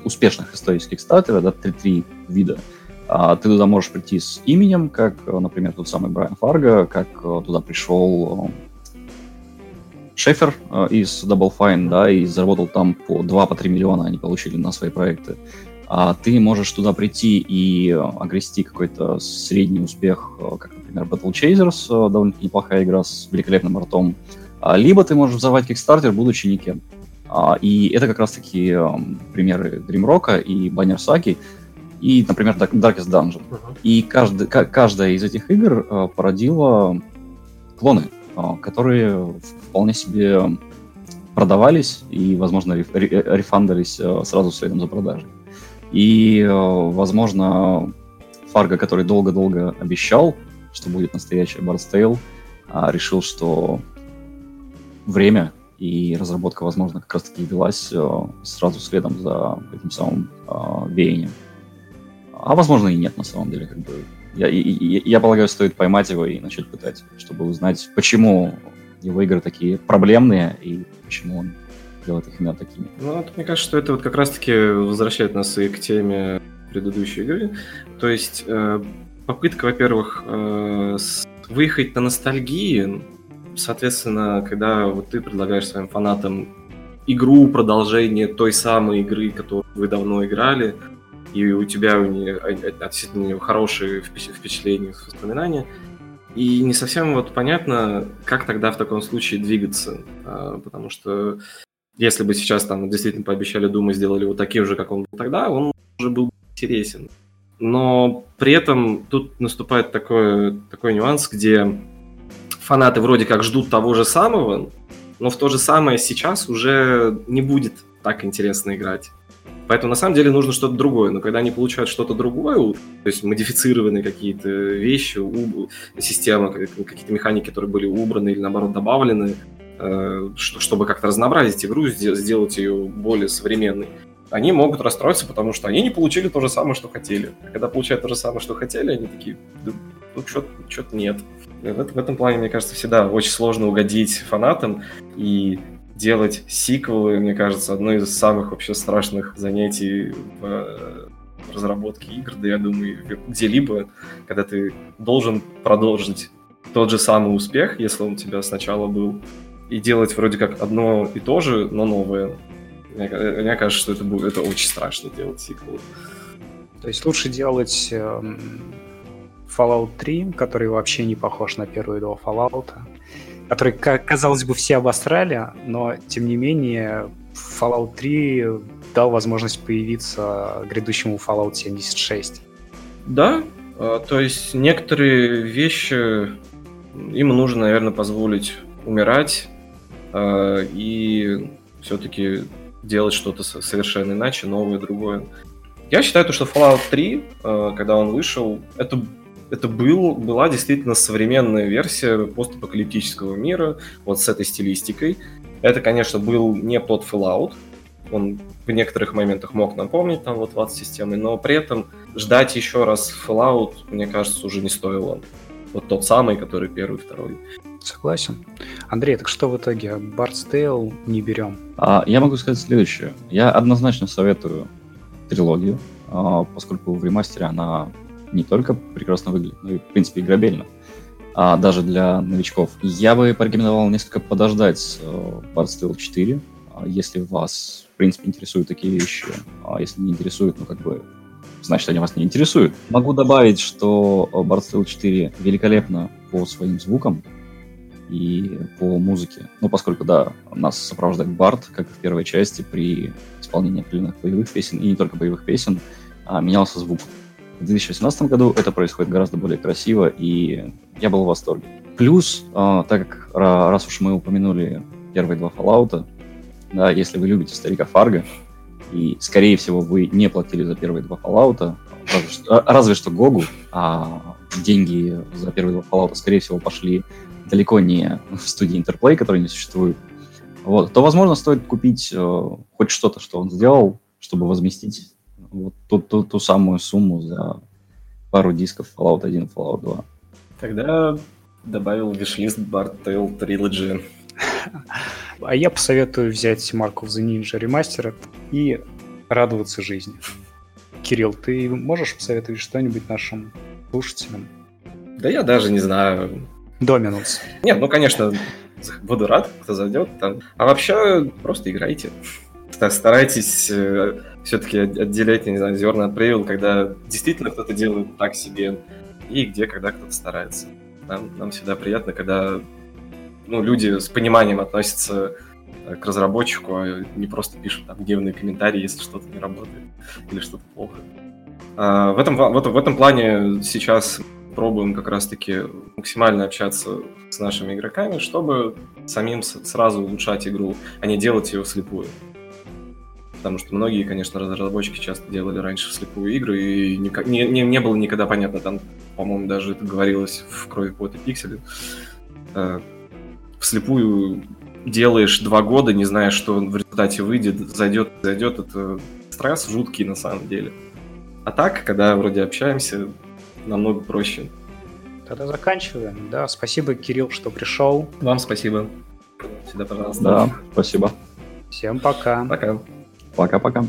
успешных исторических стартера, да, три, три вида. А ты туда можешь прийти с именем, как, например, тот самый Брайан Фарго, как э, туда пришел э, Шефер из Double Fine, да, и заработал там по 2-3 по миллиона они получили на свои проекты а ты можешь туда прийти и э, огрести какой-то средний успех, э, как, например, Battle Chasers, э, довольно неплохая игра с великолепным артом, а, либо ты можешь взорвать Kickstarter, будучи никем. А, и это как раз-таки примеры Dreamrock и Banner Saki, и, например, Darkest Dungeon. И каждый, каждая из этих игр породила клоны, которые вполне себе продавались и, возможно, рефандались сразу следом за продажей. И, э, возможно, Фарго, который долго-долго обещал, что будет настоящий Бардстейл, решил, что время и разработка, возможно, как раз-таки велась э, сразу следом за этим самым э, веянием. А возможно и нет, на самом деле, как бы. Я, я, я полагаю, стоит поймать его и начать пытать, чтобы узнать, почему его игры такие проблемные и почему он делать их именно такими. Ну, вот, мне кажется, что это вот как раз-таки возвращает нас и к теме предыдущей игры. То есть э, попытка, во-первых, э, выехать на ностальгии, соответственно, когда вот ты предлагаешь своим фанатам игру, продолжение той самой игры, которую вы давно играли, и у тебя у нее, относительно хорошие впечатления, воспоминания, и не совсем вот понятно, как тогда в таком случае двигаться, а, потому что если бы сейчас там действительно пообещали Думу, сделали вот таким же, как он был тогда, он уже был интересен. Но при этом тут наступает такой, такой нюанс, где фанаты вроде как ждут того же самого, но в то же самое сейчас уже не будет так интересно играть. Поэтому на самом деле нужно что-то другое. Но когда они получают что-то другое, то есть модифицированные какие-то вещи, система, какие-то механики, которые были убраны или наоборот добавлены, чтобы как-то разнообразить игру, сделать ее более современной, они могут расстроиться, потому что они не получили то же самое, что хотели. А когда получают то же самое, что хотели, они такие, да, ну что-то нет. В, в этом плане, мне кажется, всегда очень сложно угодить фанатам, и делать сиквелы, мне кажется, одно из самых вообще страшных занятий в разработке игр, да я думаю, где-либо, когда ты должен продолжить тот же самый успех, если он у тебя сначала был, и делать вроде как одно и то же, но новое. Мне, мне кажется, что это будет это очень страшно делать сиквел. То есть лучше делать э, Fallout 3, который вообще не похож на первые два Fallout, который, казалось бы, все обострали, но, тем не менее, Fallout 3 дал возможность появиться грядущему Fallout 76. Да, а, то есть некоторые вещи им нужно, наверное, позволить умирать и все-таки делать что-то совершенно иначе, новое, другое. Я считаю, что Fallout 3, а, когда он вышел, это это был, была действительно современная версия постапокалиптического мира, вот с этой стилистикой. Это, конечно, был не тот Fallout, он в некоторых моментах мог напомнить там вот ват системы, но при этом ждать еще раз Fallout, мне кажется, уже не стоило. Вот тот самый, который первый, второй. Согласен. Андрей, так что в итоге? Tale не берем? А, я могу сказать следующее. Я однозначно советую трилогию, а, поскольку в ремастере она не только прекрасно выглядит, но и, в принципе, играбельно. А даже для новичков. Я бы порекомендовал несколько подождать с э, Bard's 4, а если вас, в принципе, интересуют такие вещи. А если не интересуют, ну, как бы, значит, они вас не интересуют. Могу добавить, что Bard's 4 великолепно по своим звукам и по музыке. Ну, поскольку, да, нас сопровождает Барт, как и в первой части, при исполнении определенных боевых песен, и не только боевых песен, а менялся звук. В 2018 году это происходит гораздо более красиво, и я был в восторге. Плюс, э, так как раз уж мы упомянули первые два Fallout, да, если вы любите старика Фарго, и, скорее всего, вы не платили за первые два Fallout, разве что, а, разве что Гогу, а деньги за первые два Fallout, скорее всего, пошли далеко не в студии Interplay, которой не существует, вот, то, возможно, стоит купить э, хоть что-то, что он сделал, чтобы возместить вот ту, ту, ту самую сумму за пару дисков Fallout 1 и Fallout 2. Тогда добавил вишлист Bard Tale Trilogy. А я посоветую взять Mark of the Ninja Remastered и радоваться жизни. Кирилл, ты можешь посоветовать что-нибудь нашим слушателям? Да я даже не знаю. Доминус. Нет, ну, конечно, буду рад, кто зайдет там. А вообще, просто играйте. Старайтесь э, все-таки отделять, не знаю, зерна от правил, когда действительно кто-то делает так себе, и где, когда кто-то старается. Нам, нам всегда приятно, когда ну, люди с пониманием относятся э, к разработчику, а не просто пишут там гневные комментарии, если что-то не работает или что-то плохо. А в, этом, в, в этом плане сейчас пробуем как раз-таки максимально общаться с нашими игроками, чтобы самим сразу улучшать игру, а не делать ее вслепую потому что многие, конечно, разработчики часто делали раньше вслепую игры, и не, не, не было никогда понятно, там, по-моему, даже это говорилось в «Крови, пот и пиксели», э, вслепую делаешь два года, не зная, что в результате выйдет, зайдет, зайдет, это стресс жуткий на самом деле. А так, когда вроде общаемся, намного проще. Тогда заканчиваем. Да, спасибо, Кирилл, что пришел. Вам спасибо. Всегда пожалуйста. Да, спасибо. Всем пока. Пока. Пока-пока.